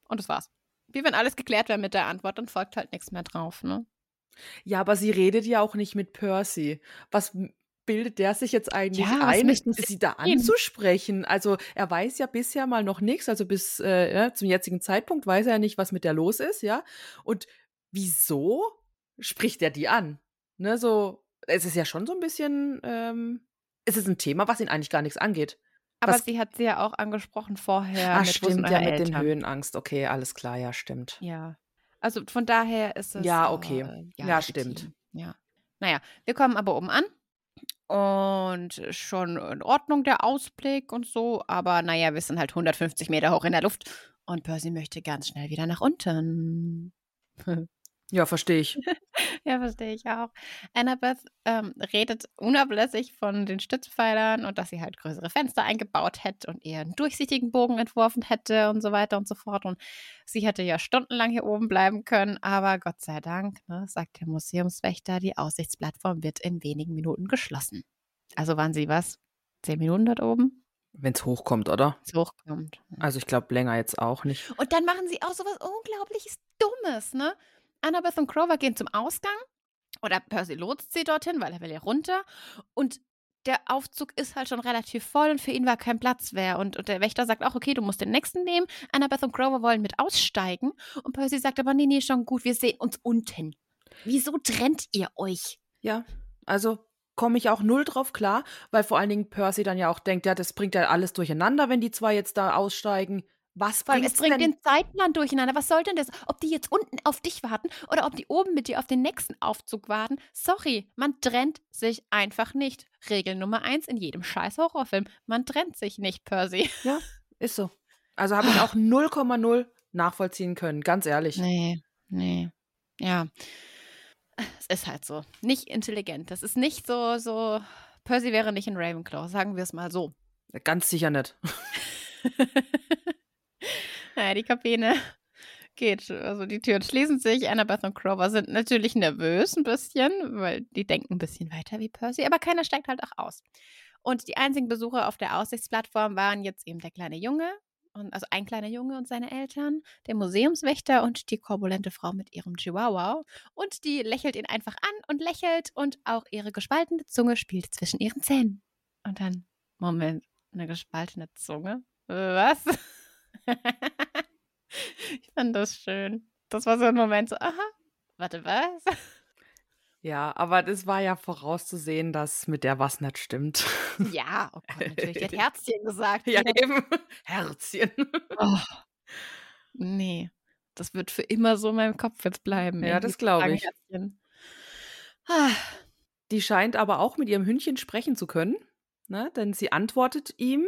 [SPEAKER 2] Und das war's. Wie wenn alles geklärt wäre mit der Antwort, dann folgt halt nichts mehr drauf, ne?
[SPEAKER 3] Ja, aber sie redet ja auch nicht mit Percy. Was bildet der sich jetzt eigentlich
[SPEAKER 2] Ja,
[SPEAKER 3] ein,
[SPEAKER 2] sie
[SPEAKER 3] da anzusprechen? Also er weiß ja bisher mal noch nichts, also bis äh, ja, zum jetzigen Zeitpunkt weiß er ja nicht, was mit der los ist, ja. Und wieso spricht er die an? Ne, so, es ist ja schon so ein bisschen, ähm, es ist ein Thema, was ihn eigentlich gar nichts angeht.
[SPEAKER 2] Aber
[SPEAKER 3] Was-
[SPEAKER 2] sie hat sie ja auch angesprochen vorher.
[SPEAKER 3] ah, stimmt, ja, mit den
[SPEAKER 2] Eltern?
[SPEAKER 3] Höhenangst. Okay, alles klar, ja, stimmt.
[SPEAKER 2] Ja. Also von daher ist es.
[SPEAKER 3] Ja, okay.
[SPEAKER 2] Äh,
[SPEAKER 3] Ja,
[SPEAKER 2] legitim.
[SPEAKER 3] stimmt.
[SPEAKER 2] Ja. Naja, wir kommen aber oben an. Und schon in Ordnung der Ausblick und so. Aber naja, wir sind halt 150 Meter hoch in der Luft. Und Percy möchte ganz schnell wieder nach unten.
[SPEAKER 3] Ja, verstehe ich.
[SPEAKER 2] Ja, verstehe ich auch. Annabeth ähm, redet unablässig von den Stützpfeilern und dass sie halt größere Fenster eingebaut hätte und eher einen durchsichtigen Bogen entworfen hätte und so weiter und so fort. Und sie hätte ja stundenlang hier oben bleiben können, aber Gott sei Dank, ne, sagt der Museumswächter, die Aussichtsplattform wird in wenigen Minuten geschlossen. Also waren sie was? Zehn Minuten dort oben?
[SPEAKER 3] Wenn es hochkommt, oder?
[SPEAKER 2] Es hochkommt.
[SPEAKER 3] Also ich glaube, länger jetzt auch nicht.
[SPEAKER 2] Und dann machen sie auch so was unglaubliches Dummes, ne? Annabeth und Grover gehen zum Ausgang oder Percy lotst sie dorthin, weil er will ja runter. Und der Aufzug ist halt schon relativ voll und für ihn war kein Platz mehr. Und, und der Wächter sagt auch, okay, du musst den nächsten nehmen. Annabeth und Grover wollen mit aussteigen. Und Percy sagt aber, nee, nee, schon gut, wir sehen uns unten. Wieso trennt ihr euch?
[SPEAKER 3] Ja, also komme ich auch null drauf klar, weil vor allen Dingen Percy dann ja auch denkt, ja, das bringt ja alles durcheinander, wenn die zwei jetzt da aussteigen. Was
[SPEAKER 2] Vor allem, es bringt
[SPEAKER 3] denn?
[SPEAKER 2] den Zeitplan durcheinander. Was soll denn das? Ob die jetzt unten auf dich warten oder ob die oben mit dir auf den nächsten Aufzug warten? Sorry, man trennt sich einfach nicht. Regel Nummer eins in jedem scheiß Horrorfilm. Man trennt sich nicht, Percy.
[SPEAKER 3] Ja, ist so. Also habe ich auch 0,0 nachvollziehen können, ganz ehrlich.
[SPEAKER 2] Nee, nee. Ja. Es ist halt so. Nicht intelligent. Das ist nicht so, so. Percy wäre nicht in Ravenclaw, sagen wir es mal so.
[SPEAKER 3] Ganz sicher nicht.
[SPEAKER 2] naja, die Kabine geht, also die Türen schließen sich. Annabeth und Grover sind natürlich nervös ein bisschen, weil die denken ein bisschen weiter wie Percy, aber keiner steigt halt auch aus. Und die einzigen Besucher auf der Aussichtsplattform waren jetzt eben der kleine Junge, und, also ein kleiner Junge und seine Eltern, der Museumswächter und die korpulente Frau mit ihrem Chihuahua. Und die lächelt ihn einfach an und lächelt und auch ihre gespaltene Zunge spielt zwischen ihren Zähnen. Und dann, Moment, eine gespaltene Zunge? Was? ich fand das schön. Das war so ein Moment so, aha, warte, was?
[SPEAKER 3] Ja, aber das war ja vorauszusehen, dass mit der was nicht stimmt.
[SPEAKER 2] Ja, oh Gott, natürlich. Die hat Herzchen gesagt.
[SPEAKER 3] ja,
[SPEAKER 2] hat-
[SPEAKER 3] eben. Herzchen.
[SPEAKER 2] Oh, nee, das wird für immer so in meinem Kopf jetzt bleiben.
[SPEAKER 3] Ja, das glaub
[SPEAKER 2] sagen
[SPEAKER 3] ich.
[SPEAKER 2] Ah,
[SPEAKER 3] Die scheint aber auch mit ihrem Hündchen sprechen zu können, ne? denn sie antwortet ihm,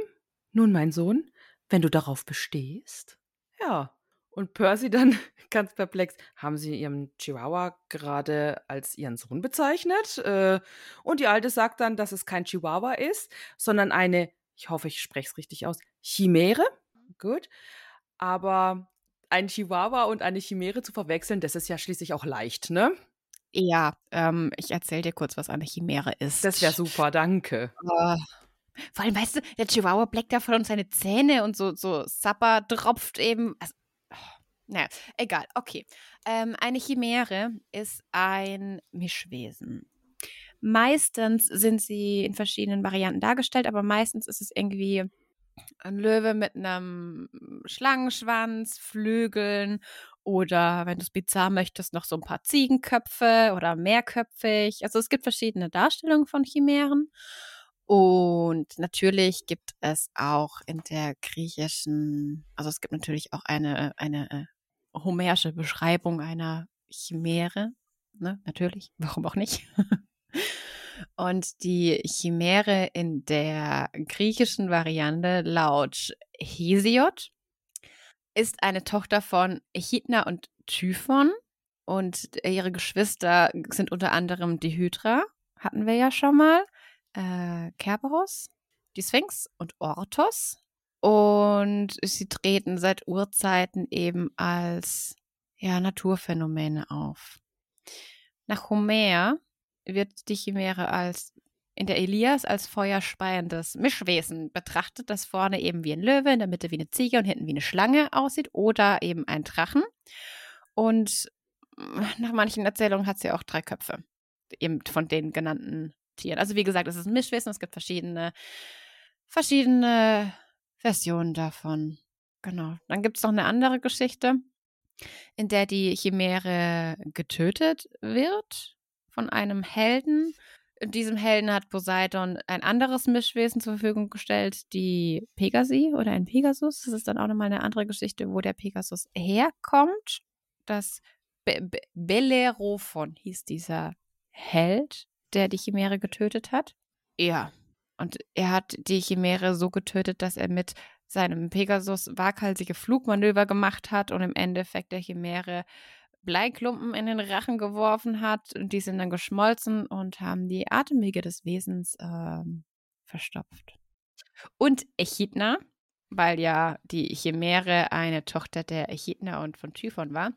[SPEAKER 3] nun mein Sohn, wenn du darauf bestehst. Ja. Und Percy dann ganz perplex, haben sie ihren Chihuahua gerade als ihren Sohn bezeichnet? Äh, und die Alte sagt dann, dass es kein Chihuahua ist, sondern eine, ich hoffe, ich spreche es richtig aus, Chimäre. Gut. Aber ein Chihuahua und eine Chimäre zu verwechseln, das ist ja schließlich auch leicht, ne?
[SPEAKER 2] ja, ähm, ich erzähle dir kurz, was eine Chimäre ist.
[SPEAKER 3] Das wäre super, danke.
[SPEAKER 2] Oh. Vor allem, weißt du, der Chihuahua bleckt davon und seine Zähne und so, so Sapper tropft eben. Also, oh, naja, egal, okay. Ähm, eine Chimäre ist ein Mischwesen. Meistens sind sie in verschiedenen Varianten dargestellt, aber meistens ist es irgendwie ein Löwe mit einem Schlangenschwanz, Flügeln oder wenn du es bizarr möchtest, noch so ein paar Ziegenköpfe oder mehrköpfig. Also es gibt verschiedene Darstellungen von Chimären. Und natürlich gibt es auch in der griechischen, also es gibt natürlich auch eine, eine äh, homerische Beschreibung einer Chimäre. Ne? Natürlich, warum auch nicht? Und die Chimäre in der griechischen Variante laut Hesiod ist eine Tochter von Echidna und Typhon. Und ihre Geschwister sind unter anderem die Hydra, hatten wir ja schon mal, äh, Kerberos, die Sphinx und Orthos. Und sie treten seit Urzeiten eben als ja, Naturphänomene auf. Nach Homer wird die Chimäre als in der Elias als feuerspeiendes Mischwesen betrachtet, das vorne eben wie ein Löwe, in der Mitte wie eine Ziege und hinten wie eine Schlange aussieht oder eben ein Drachen. Und nach manchen Erzählungen hat sie auch drei Köpfe, eben von den genannten Tieren. Also wie gesagt, es ist ein Mischwesen, es gibt verschiedene, verschiedene Versionen davon. Genau. Dann gibt es noch eine andere Geschichte, in der die Chimäre getötet wird von einem Helden. Diesem Helden hat Poseidon ein anderes Mischwesen zur Verfügung gestellt, die Pegasi oder ein Pegasus. Das ist dann auch nochmal eine andere Geschichte, wo der Pegasus herkommt. Das Be Be Bellerophon hieß dieser Held, der die Chimäre getötet hat. Ja. Und er hat die Chimäre so getötet, dass er mit seinem Pegasus waghalsige Flugmanöver gemacht hat und im Endeffekt der Chimäre Bleiklumpen in den Rachen geworfen hat. Und die sind dann geschmolzen und haben die Atemwege des Wesens ähm, verstopft. Und Echidna, weil ja die Chimäre eine Tochter der Echidna und von Typhon war.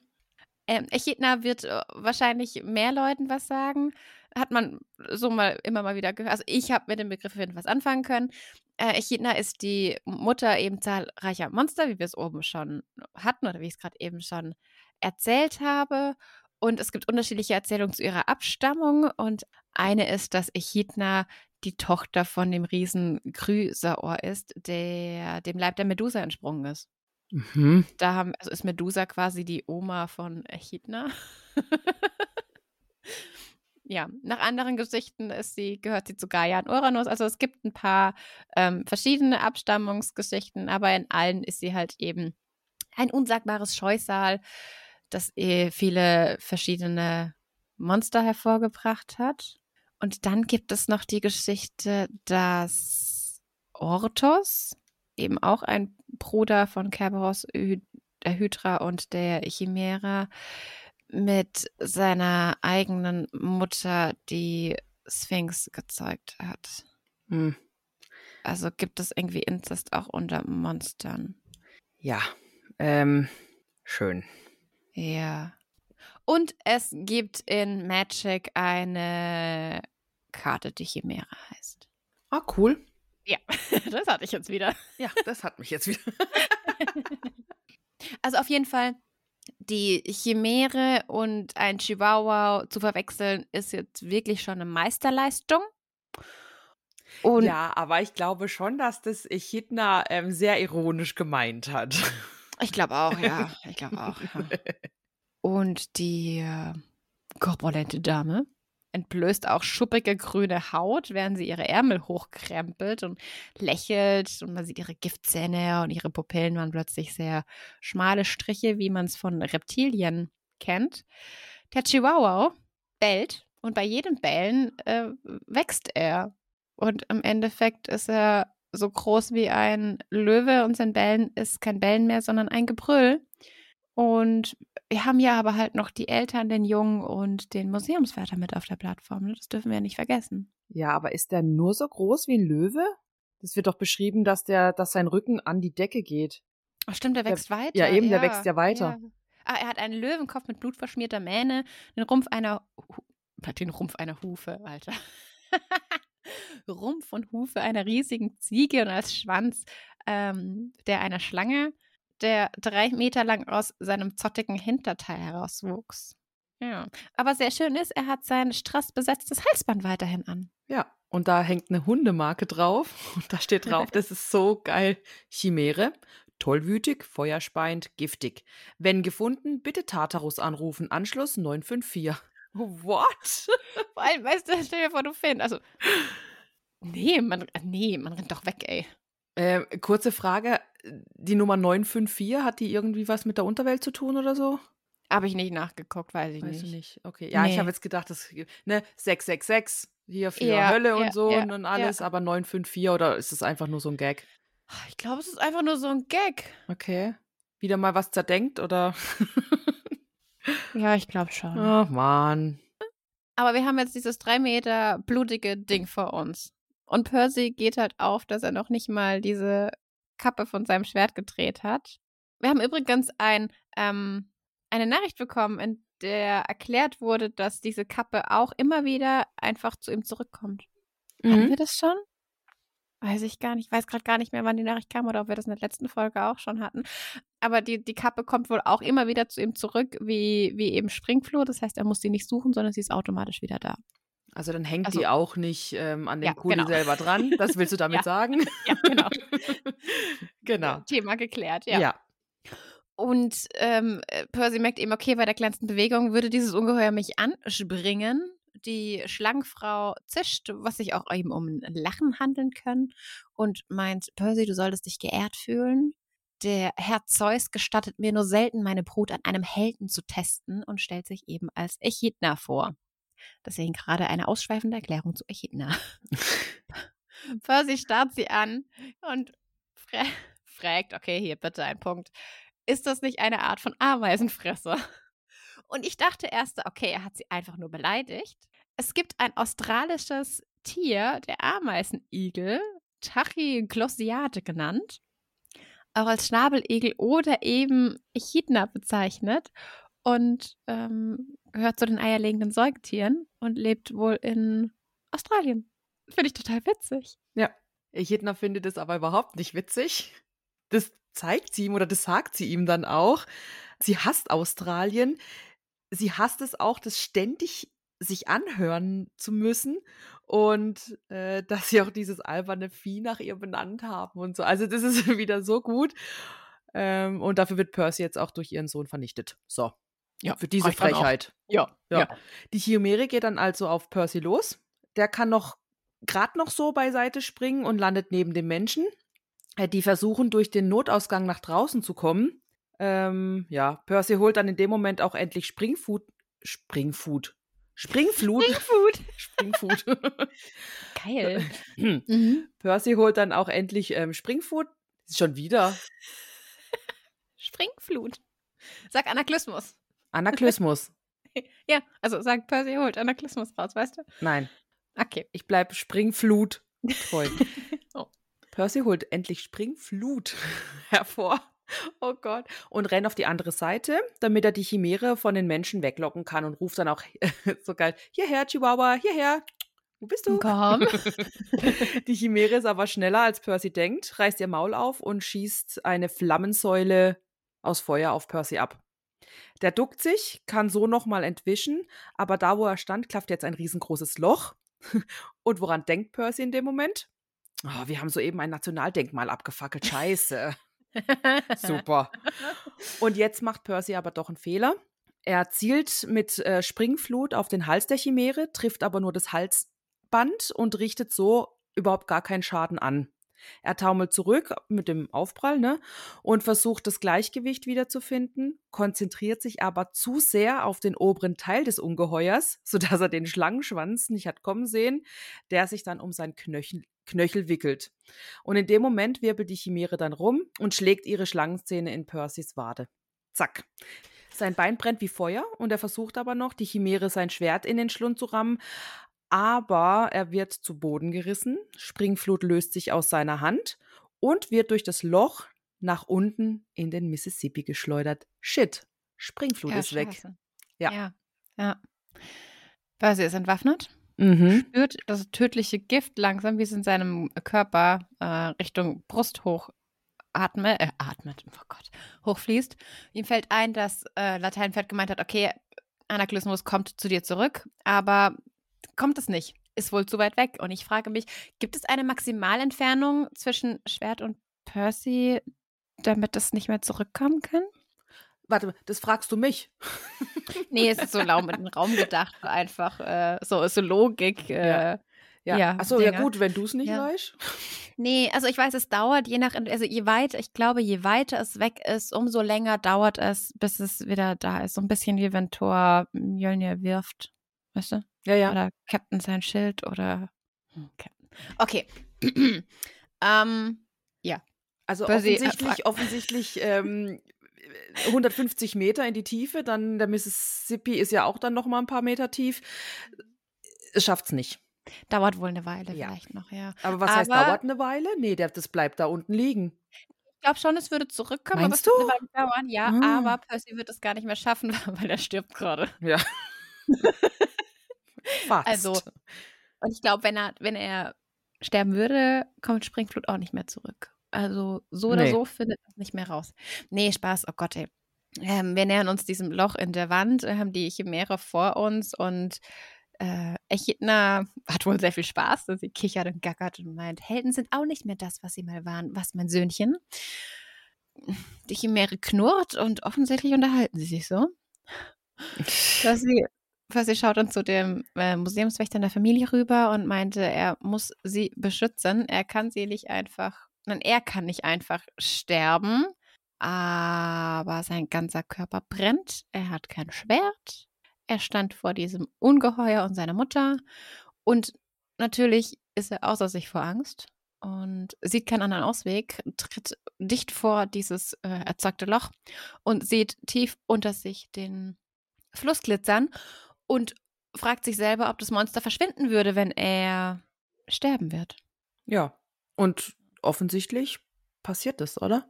[SPEAKER 2] Ähm, Echidna wird äh, wahrscheinlich mehr Leuten was sagen. Hat man so mal immer mal wieder gehört. Also ich habe mit dem Begriff was anfangen können. Äh, Echidna ist die Mutter eben zahlreicher Monster, wie wir es oben schon hatten oder wie ich es gerade eben schon erzählt habe. Und es gibt unterschiedliche Erzählungen zu ihrer Abstammung. Und eine ist, dass Echidna die Tochter von dem Riesen Chrysaor ist, der dem Leib der Medusa entsprungen ist.
[SPEAKER 3] Mhm.
[SPEAKER 2] Da haben, also ist Medusa quasi die Oma von Echidna. ja, nach anderen Geschichten ist sie, gehört sie zu Gaia und Uranus. Also es gibt ein paar ähm, verschiedene Abstammungsgeschichten, aber in allen ist sie halt eben ein unsagbares Scheusal, das eh viele verschiedene Monster hervorgebracht hat. Und dann gibt es noch die Geschichte, dass Orthos, eben auch ein Bruder von Kerberos, der Hydra und der Chimera, mit seiner eigenen Mutter die Sphinx gezeugt hat.
[SPEAKER 3] Hm.
[SPEAKER 2] Also gibt es irgendwie Inzest auch unter Monstern.
[SPEAKER 3] Ja, ähm, schön.
[SPEAKER 2] Ja. Und es gibt in Magic eine Karte, die Chimäre heißt.
[SPEAKER 3] Ah, cool.
[SPEAKER 2] Ja, das hatte ich jetzt wieder.
[SPEAKER 3] Ja, das hat mich jetzt wieder.
[SPEAKER 2] also auf jeden Fall, die Chimäre und ein Chihuahua zu verwechseln, ist jetzt wirklich schon eine Meisterleistung.
[SPEAKER 3] Und ja, aber ich glaube schon, dass das Echidna ähm, sehr ironisch gemeint hat.
[SPEAKER 2] Ich glaube auch, ja. Ich glaube auch. Ja. Und die äh, korpulente Dame entblößt auch schuppige grüne Haut, während sie ihre Ärmel hochkrempelt und lächelt. Und man sieht ihre Giftzähne und ihre Pupillen waren plötzlich sehr schmale Striche, wie man es von Reptilien kennt. Der Chihuahua bellt und bei jedem Bellen äh, wächst er. Und im Endeffekt ist er so groß wie ein Löwe und sein Bellen ist kein Bellen mehr, sondern ein Gebrüll. Und wir haben ja aber halt noch die Eltern, den Jungen und den Museumswärter mit auf der Plattform. Ne? Das dürfen wir ja nicht vergessen.
[SPEAKER 3] Ja, aber ist der nur so groß wie ein Löwe? Das wird doch beschrieben, dass der, dass sein Rücken an die Decke geht.
[SPEAKER 2] Ach stimmt, der wächst
[SPEAKER 3] der,
[SPEAKER 2] weiter.
[SPEAKER 3] Ja, eben, ja, der wächst ja weiter. Ja.
[SPEAKER 2] Ah, er hat einen Löwenkopf mit blutverschmierter Mähne, den Rumpf einer, den Rumpf einer Hufe, Alter. Rumpf und Hufe einer riesigen Ziege und als Schwanz ähm, der einer Schlange. Der drei Meter lang aus seinem zottigen Hinterteil herauswuchs. Ja, aber sehr schön ist, er hat sein strassbesetztes Halsband weiterhin an.
[SPEAKER 3] Ja, und da hängt eine Hundemarke drauf. Und da steht drauf, das ist so geil. Chimäre, tollwütig, feuerspeiend, giftig. Wenn gefunden, bitte Tartarus anrufen. Anschluss 954. What?
[SPEAKER 2] Vor allem, weißt du, stell dir vor, du findest. Also, nee, man, nee, man rennt doch weg, ey.
[SPEAKER 3] Äh, kurze Frage, die Nummer 954, hat die irgendwie was mit der Unterwelt zu tun oder so?
[SPEAKER 2] Habe ich nicht nachgeguckt, weiß ich
[SPEAKER 3] Weißt
[SPEAKER 2] nicht.
[SPEAKER 3] nicht? Okay. Ja, ich
[SPEAKER 2] Nee.
[SPEAKER 3] habe jetzt gedacht, das ne 666 hier für
[SPEAKER 2] Ja,
[SPEAKER 3] Hölle und
[SPEAKER 2] ja,
[SPEAKER 3] so
[SPEAKER 2] ja,
[SPEAKER 3] und alles, aber 954 oder ist es einfach nur so ein Gag?
[SPEAKER 2] Ich glaube, es ist einfach nur so ein Gag.
[SPEAKER 3] Okay. Wieder mal was zerdenkt oder?
[SPEAKER 2] Ja, ich glaube schon.
[SPEAKER 3] Ach Mann.
[SPEAKER 2] Aber wir haben jetzt dieses drei Meter blutige Ding vor uns. Und Percy geht halt auf, dass er noch nicht mal diese Kappe von seinem Schwert gedreht hat. Wir haben übrigens ein, ähm, eine Nachricht bekommen, in der erklärt wurde, dass diese Kappe auch immer wieder einfach zu ihm zurückkommt. Hatten
[SPEAKER 3] Mhm.
[SPEAKER 2] wir das schon? Weiß ich gar nicht. Ich weiß gerade gar nicht mehr, wann die Nachricht kam oder ob wir das in der letzten Folge auch schon hatten. Aber die, die Kappe kommt wohl auch immer wieder zu ihm zurück, wie, wie eben Springfloh. Das heißt, er muss die nicht suchen, sondern sie ist automatisch wieder da.
[SPEAKER 3] Also dann hängt
[SPEAKER 2] Also-
[SPEAKER 3] die auch nicht ähm, an den
[SPEAKER 2] Ja,
[SPEAKER 3] Kuli
[SPEAKER 2] genau.
[SPEAKER 3] selber dran. Das willst du damit
[SPEAKER 2] Ja.
[SPEAKER 3] sagen?
[SPEAKER 2] Ja, genau.
[SPEAKER 3] genau.
[SPEAKER 2] Thema geklärt,
[SPEAKER 3] Ja.
[SPEAKER 2] ja. Und ähm, äh, Percy merkt eben, okay, bei der kleinsten Bewegung würde dieses Ungeheuer mich anspringen. Die Schlangenfrau zischt, was sich auch eben um ein Lachen handeln kann und meint, Percy, du solltest dich geehrt fühlen. Der Herr Zeus gestattet mir nur selten, meine Brut an einem Helden zu testen und stellt sich eben als Echidna vor. Deswegen gerade eine ausschweifende Erklärung zu Echidna. Percy starrt sie an und fra fragt, okay, hier bitte ein Punkt. Ist das nicht eine Art von Ameisenfresser? Und ich dachte erst, okay, er hat sie einfach nur beleidigt. Es gibt ein australisches Tier, der Ameisenigel, Tachyglossiade genannt, auch als Schnabeligel oder eben Echidna bezeichnet und ähm, gehört zu den eierlegenden Säugetieren und lebt wohl in Australien. Finde ich total witzig.
[SPEAKER 3] Echidna findet es aber überhaupt nicht witzig. Das zeigt sie ihm oder das sagt sie ihm dann auch. Sie hasst Australien. Sie hasst es auch, das ständig sich anhören zu müssen und äh, dass sie auch dieses alberne Vieh nach ihr benannt haben und so. Also das ist wieder so gut. Ähm, und dafür wird Percy jetzt auch durch ihren Sohn vernichtet. So.
[SPEAKER 2] Ja,
[SPEAKER 3] Für diese. Frechheit.
[SPEAKER 2] Ja,
[SPEAKER 3] Ja. Die Chimäre geht dann also auf Percy los. Der kann noch gerade noch so beiseite springen und landet neben dem Menschen. Äh, Die versuchen durch den Notausgang nach draußen zu kommen. Ähm, ja, Percy holt dann in dem Moment auch endlich Springfood. Springfood. Springflut.
[SPEAKER 2] Food.
[SPEAKER 3] Springfood.
[SPEAKER 2] Geil. mhm.
[SPEAKER 3] Percy holt dann auch endlich ähm, Springfood. Schon wieder.
[SPEAKER 2] Springflut. Sag Anaklismus.
[SPEAKER 3] Anaklysmus.
[SPEAKER 2] Ja, also sag Percy holt Anaklismus raus, weißt du?
[SPEAKER 3] Nein,
[SPEAKER 2] Okay.
[SPEAKER 3] ich bleib Springflut treu.
[SPEAKER 2] Oh.
[SPEAKER 3] Percy holt endlich Springflut hervor. Oh Gott. Und rennt auf die andere Seite, damit er die Chimäre von den Menschen weglocken kann und ruft dann auch so geil: Hierher, Chihuahua, hierher. Wo bist du?
[SPEAKER 2] Komm.
[SPEAKER 3] Die Chimäre ist aber schneller, als Percy denkt, reißt ihr Maul auf und schießt eine Flammensäule aus Feuer auf Percy ab. Der duckt sich, kann so nochmal entwischen, aber da, wo er stand, klafft jetzt ein riesengroßes Loch. Und woran denkt Percy in dem Moment? Oh, wir haben soeben ein Nationaldenkmal abgefackelt. Scheiße. Super. Und jetzt macht Percy aber doch einen Fehler. Er zielt mit äh, Springflut auf den Hals der Chimäre, trifft aber nur das Halsband und richtet so überhaupt gar keinen Schaden an. Er taumelt zurück mit dem Aufprall ne, und versucht das Gleichgewicht wiederzufinden, konzentriert sich aber zu sehr auf den oberen Teil des Ungeheuers, sodass er den Schlangenschwanz nicht hat kommen sehen, der sich dann um sein Knöchel, Knöchel wickelt. Und in dem Moment wirbelt die Chimäre dann rum und schlägt ihre Schlangenzähne in Percys Wade. Zack. Sein Bein brennt wie Feuer und er versucht aber noch, die Chimäre sein Schwert in den Schlund zu rammen, aber er wird zu Boden gerissen, Springflut löst sich aus seiner Hand und wird durch das Loch nach unten in den Mississippi geschleudert. Shit, Springflut
[SPEAKER 2] Ja,
[SPEAKER 3] ist weg.
[SPEAKER 2] scheiße.
[SPEAKER 3] Ja.
[SPEAKER 2] Ja. ja. Percy ist entwaffnet,
[SPEAKER 3] Mhm.
[SPEAKER 2] spürt das tödliche Gift langsam, wie es in seinem Körper äh, Richtung Brust hoch atme, äh, atmet, oh Gott, hochfließt. Ihm fällt ein, dass äh, Lateinenpferd gemeint hat, okay, Anaklysmus kommt zu dir zurück, aber kommt es nicht. Ist wohl zu weit weg. Und ich frage mich, gibt es eine Maximalentfernung zwischen Schwert und Percy, damit es nicht mehr zurückkommen kann?
[SPEAKER 3] Warte, das fragst du mich.
[SPEAKER 2] nee, es ist so lau mit dem Raum gedacht, einfach äh, so, so Logik. Äh,
[SPEAKER 3] ja. Ja.
[SPEAKER 2] ja
[SPEAKER 3] Achso, ja gut, wenn du es nicht ja. weißt.
[SPEAKER 2] Nee, also ich weiß, es dauert je nach, also je weiter, ich glaube, je weiter es weg ist, umso länger dauert es, bis es wieder da ist. So ein bisschen wie wenn Thor Mjölnir wirft, weißt du?
[SPEAKER 3] Ja, ja.
[SPEAKER 2] Oder Captain sein Schild oder hm, Captain. Okay. ähm, ja.
[SPEAKER 3] Also offensichtlich, offensichtlich ähm, 150 Meter in die Tiefe, dann der Mississippi ist ja auch dann noch mal ein paar Meter tief. Es schafft's nicht.
[SPEAKER 2] Dauert wohl eine Weile ja. vielleicht noch, ja.
[SPEAKER 3] Aber was aber, heißt dauert eine Weile? Nee, der, das bleibt da unten liegen.
[SPEAKER 2] Ich glaube schon, es würde zurückkommen,
[SPEAKER 3] Meinst
[SPEAKER 2] aber
[SPEAKER 3] es
[SPEAKER 2] wird eine Weile dauern, ja. Ah. Aber Percy wird es gar nicht mehr schaffen, weil er stirbt gerade.
[SPEAKER 3] Ja.
[SPEAKER 2] Fast. Also, und ich glaube, wenn er, wenn er sterben würde, kommt Springflut auch nicht mehr zurück. Also so oder nee. so findet es nicht mehr raus. Nee, Spaß, oh Gott, ey. Ähm, wir nähern uns diesem Loch in der Wand, haben die Chimäre vor uns und äh, Echidna hat wohl sehr viel Spaß. Sie kichert und gackert und meint, Helden sind auch nicht mehr das, was sie mal waren. Was, mein Söhnchen? Die Chimäre knurrt und offensichtlich unterhalten sie sich so. Dass sie, sie schaut dann zu dem äh, Museumswächter in der Familie rüber und meinte, er muss sie beschützen. Er kann sie nicht einfach, nein, er kann nicht einfach sterben, aber sein ganzer Körper brennt. Er hat kein Schwert, er stand vor diesem Ungeheuer und seiner Mutter und natürlich ist er außer sich vor Angst und sieht keinen anderen Ausweg, tritt dicht vor dieses äh, erzeugte Loch und sieht tief unter sich den Fluss glitzern und fragt sich selber, ob das Monster verschwinden würde, wenn er sterben wird.
[SPEAKER 3] Ja, und offensichtlich passiert das, oder?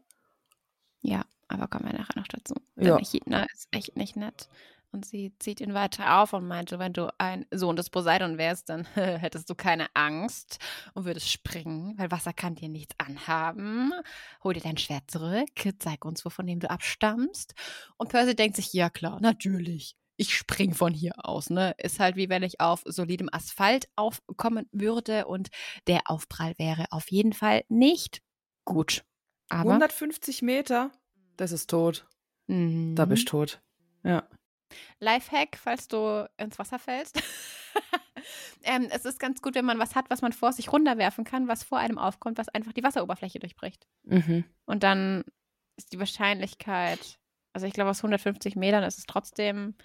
[SPEAKER 2] Ja, aber kommen wir nachher noch dazu. Ja. Echidna ist echt nicht nett. Und sie zieht ihn weiter auf und meinte, wenn du ein Sohn des Poseidon wärst, dann hättest du keine Angst und würdest springen, weil Wasser kann dir nichts anhaben. Hol dir dein Schwert zurück, zeig uns, wovon dem du abstammst. Und Percy denkt sich, ja klar, natürlich. Ich spring von hier aus, ne? Ist halt wie wenn ich auf solidem Asphalt aufkommen würde und der Aufprall wäre auf jeden Fall nicht gut. Aber
[SPEAKER 3] 150 Meter, das ist tot. Mhm. Da bist du tot. Ja.
[SPEAKER 2] Lifehack, falls du ins Wasser fällst. ähm, es ist ganz gut, wenn man was hat, was man vor sich runterwerfen kann, was vor einem aufkommt, was einfach die Wasseroberfläche durchbricht.
[SPEAKER 3] Mhm.
[SPEAKER 2] Und dann ist die Wahrscheinlichkeit, also ich glaube, aus 150 Metern ist es trotzdem,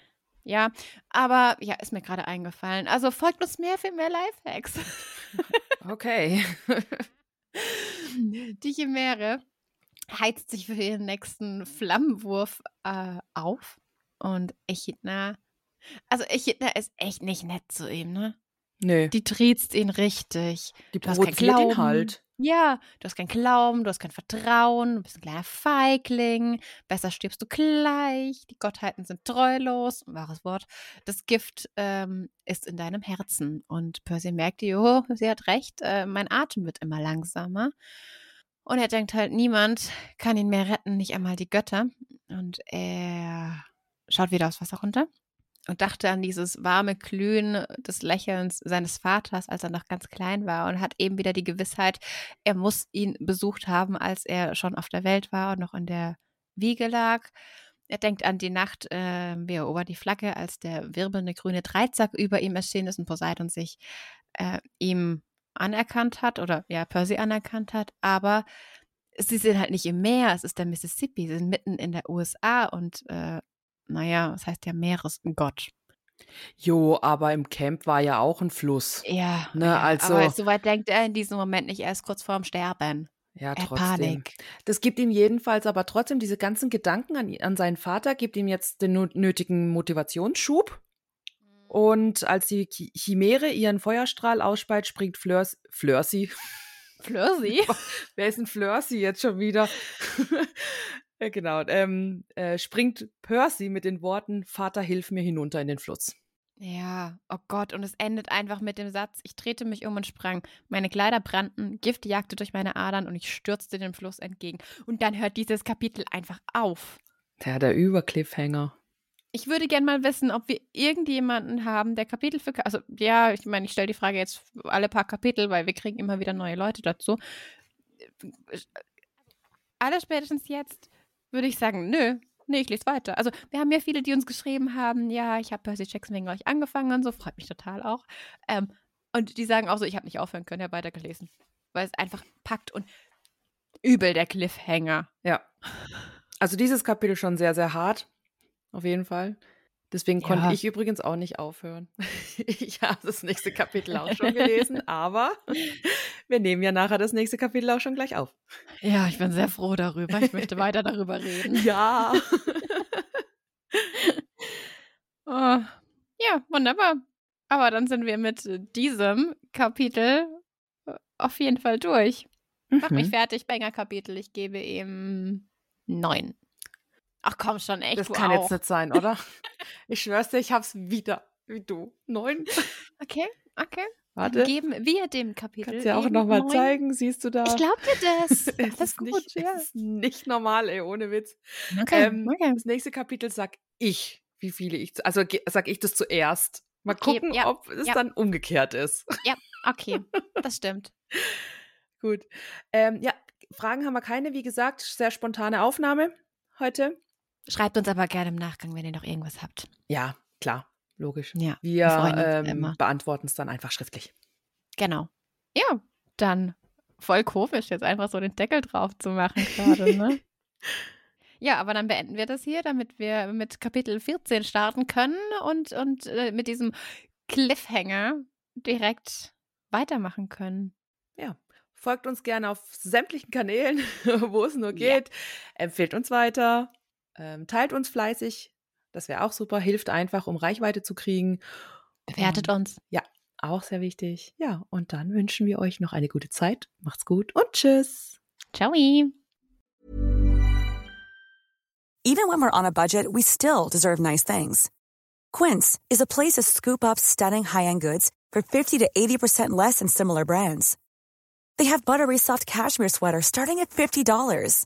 [SPEAKER 2] ja, aber ja, ist mir gerade eingefallen. Also folgt uns mehr für mehr Lifehacks.
[SPEAKER 3] okay.
[SPEAKER 2] die Chimäre heizt sich für ihren nächsten Flammenwurf äh, auf und Echidna, also Echidna ist echt nicht nett zu ihm, ne?
[SPEAKER 3] Nee.
[SPEAKER 2] Die triezt ihn richtig.
[SPEAKER 3] Die provoziert ihn halt.
[SPEAKER 2] Ja, du hast kein Glauben, du hast kein Vertrauen, du bist ein kleiner Feigling, besser stirbst du gleich, die Gottheiten sind treulos, wahres Wort. Das Gift ähm, ist in deinem Herzen. Und Percy merkt, oh, sie hat recht, äh, mein Atem wird immer langsamer. Und er denkt halt, niemand kann ihn mehr retten, nicht einmal die Götter. Und er schaut wieder aufs Wasser runter und dachte an dieses warme Glühen des Lächelns seines Vaters, als er noch ganz klein war und hat eben wieder die Gewissheit, er muss ihn besucht haben, als er schon auf der Welt war und noch in der Wiege lag. Er denkt an die Nacht, äh, wie er ober die Flagge, als der wirbelnde grüne Dreizack über ihm erschienen ist und Poseidon sich äh, ihm anerkannt hat oder ja, Percy anerkannt hat, aber sie sind halt nicht im Meer, es ist der Mississippi, sie sind mitten in der USA und äh, naja, das heißt ja Meeresgott.
[SPEAKER 3] Jo, aber im Camp war ja auch ein Fluss.
[SPEAKER 2] Ja,
[SPEAKER 3] ne,
[SPEAKER 2] ja
[SPEAKER 3] also,
[SPEAKER 2] aber soweit denkt er in diesem Moment nicht erst kurz vorm Sterben.
[SPEAKER 3] Ja,
[SPEAKER 2] er
[SPEAKER 3] trotzdem.
[SPEAKER 2] Panik.
[SPEAKER 3] Das gibt ihm jedenfalls aber trotzdem diese ganzen Gedanken an, an seinen Vater, gibt ihm jetzt den nötigen Motivationsschub. Und als die Chimäre ihren Feuerstrahl ausspeit, springt Flörs, Flörsi.
[SPEAKER 2] Flörsi?
[SPEAKER 3] Wer ist ein Flörsi jetzt schon wieder? Ja, genau. Ähm, äh, springt Percy mit den Worten: Vater, hilf mir hinunter in den Fluss.
[SPEAKER 2] Ja, oh Gott, und es endet einfach mit dem Satz, ich drehte mich um und sprang. Meine Kleider brannten, Gift jagte durch meine Adern und ich stürzte dem Fluss entgegen. Und dann hört dieses Kapitel einfach auf.
[SPEAKER 3] Ja, der Übercliffhanger.
[SPEAKER 2] Ich würde gerne mal wissen, ob wir irgendjemanden haben, der Kapitel für. Also, ja, ich meine, ich stelle die Frage jetzt alle paar Kapitel, weil wir kriegen immer wieder neue Leute dazu. Alle spätestens jetzt würde ich sagen, nö, nee, ich lese weiter. Also, wir haben ja viele, die uns geschrieben haben, ja, ich habe Percy Jackson wegen euch angefangen und so, freut mich total auch. Ähm, und die sagen auch so, ich habe nicht aufhören können, ja, weitergelesen. Weil es einfach packt und übel der Cliffhanger.
[SPEAKER 3] Ja. Also dieses Kapitel schon sehr, sehr hart. Auf jeden Fall. Deswegen
[SPEAKER 2] Ja.
[SPEAKER 3] konnte ich übrigens auch nicht aufhören. Ich habe das nächste Kapitel auch schon gelesen, aber wir nehmen ja nachher das nächste Kapitel auch schon gleich auf.
[SPEAKER 2] Ja, ich bin sehr froh darüber. Ich möchte weiter darüber reden.
[SPEAKER 3] Ja.
[SPEAKER 2] Oh, ja, wunderbar. Aber dann sind wir mit äh, diesem Kapitel äh, auf jeden Fall durch. Mach mich
[SPEAKER 3] Mhm.
[SPEAKER 2] fertig, Banger-Kapitel. Ich gebe ihm neun. Ach komm schon, echt.
[SPEAKER 3] Das
[SPEAKER 2] du
[SPEAKER 3] kann jetzt nicht sein, oder? Ich schwör's dir, ich hab's wieder. Wie du. Neun.
[SPEAKER 2] Okay, okay.
[SPEAKER 3] Warte.
[SPEAKER 2] Geben wir dem Kapitel.
[SPEAKER 3] Kannst du ja auch nochmal zeigen, siehst du da?
[SPEAKER 2] Ich glaub dir das. Alles
[SPEAKER 3] ist
[SPEAKER 2] gut,
[SPEAKER 3] nicht,
[SPEAKER 2] ja.
[SPEAKER 3] ist nicht normal, ey, ohne Witz.
[SPEAKER 2] Okay,
[SPEAKER 3] Ähm,
[SPEAKER 2] okay.
[SPEAKER 3] Das nächste Kapitel sag ich, wie viele ich, also sag ich das zuerst. Mal
[SPEAKER 2] Okay,
[SPEAKER 3] gucken,
[SPEAKER 2] ja,
[SPEAKER 3] ob es
[SPEAKER 2] ja.
[SPEAKER 3] dann umgekehrt ist.
[SPEAKER 2] Okay, das stimmt.
[SPEAKER 3] Gut. Ähm, ja, Fragen haben wir keine. Wie gesagt, sehr spontane Aufnahme heute.
[SPEAKER 2] Schreibt uns aber gerne im Nachgang, wenn ihr noch irgendwas habt.
[SPEAKER 3] Ja, klar, logisch.
[SPEAKER 2] Ja, wir
[SPEAKER 3] ähm, beantworten es dann einfach schriftlich.
[SPEAKER 2] Genau. Ja, dann voll komisch, jetzt einfach so den Deckel drauf zu machen gerade, ne? ja, aber dann beenden wir das hier, damit wir mit Kapitel 14 starten können und, und äh, mit diesem Cliffhanger direkt weitermachen können.
[SPEAKER 3] Folgt uns gerne auf sämtlichen Kanälen, wo es nur
[SPEAKER 2] Ja.
[SPEAKER 3] geht. Empfehlt uns weiter. Ähm, teilt uns fleißig. Das wäre auch super. Hilft einfach, um Reichweite zu kriegen.
[SPEAKER 2] Bewertet
[SPEAKER 3] Und
[SPEAKER 2] uns.
[SPEAKER 3] Auch sehr wichtig. Ja, und dann wünschen wir euch noch eine gute Zeit. Macht's gut und tschüss.
[SPEAKER 2] Ciao.
[SPEAKER 4] Even when we're on a budget, we still deserve nice things. Quince is a place to scoop up stunning high-end goods for 50 to 80% less than similar brands. They have buttery soft cashmere sweaters starting at $50,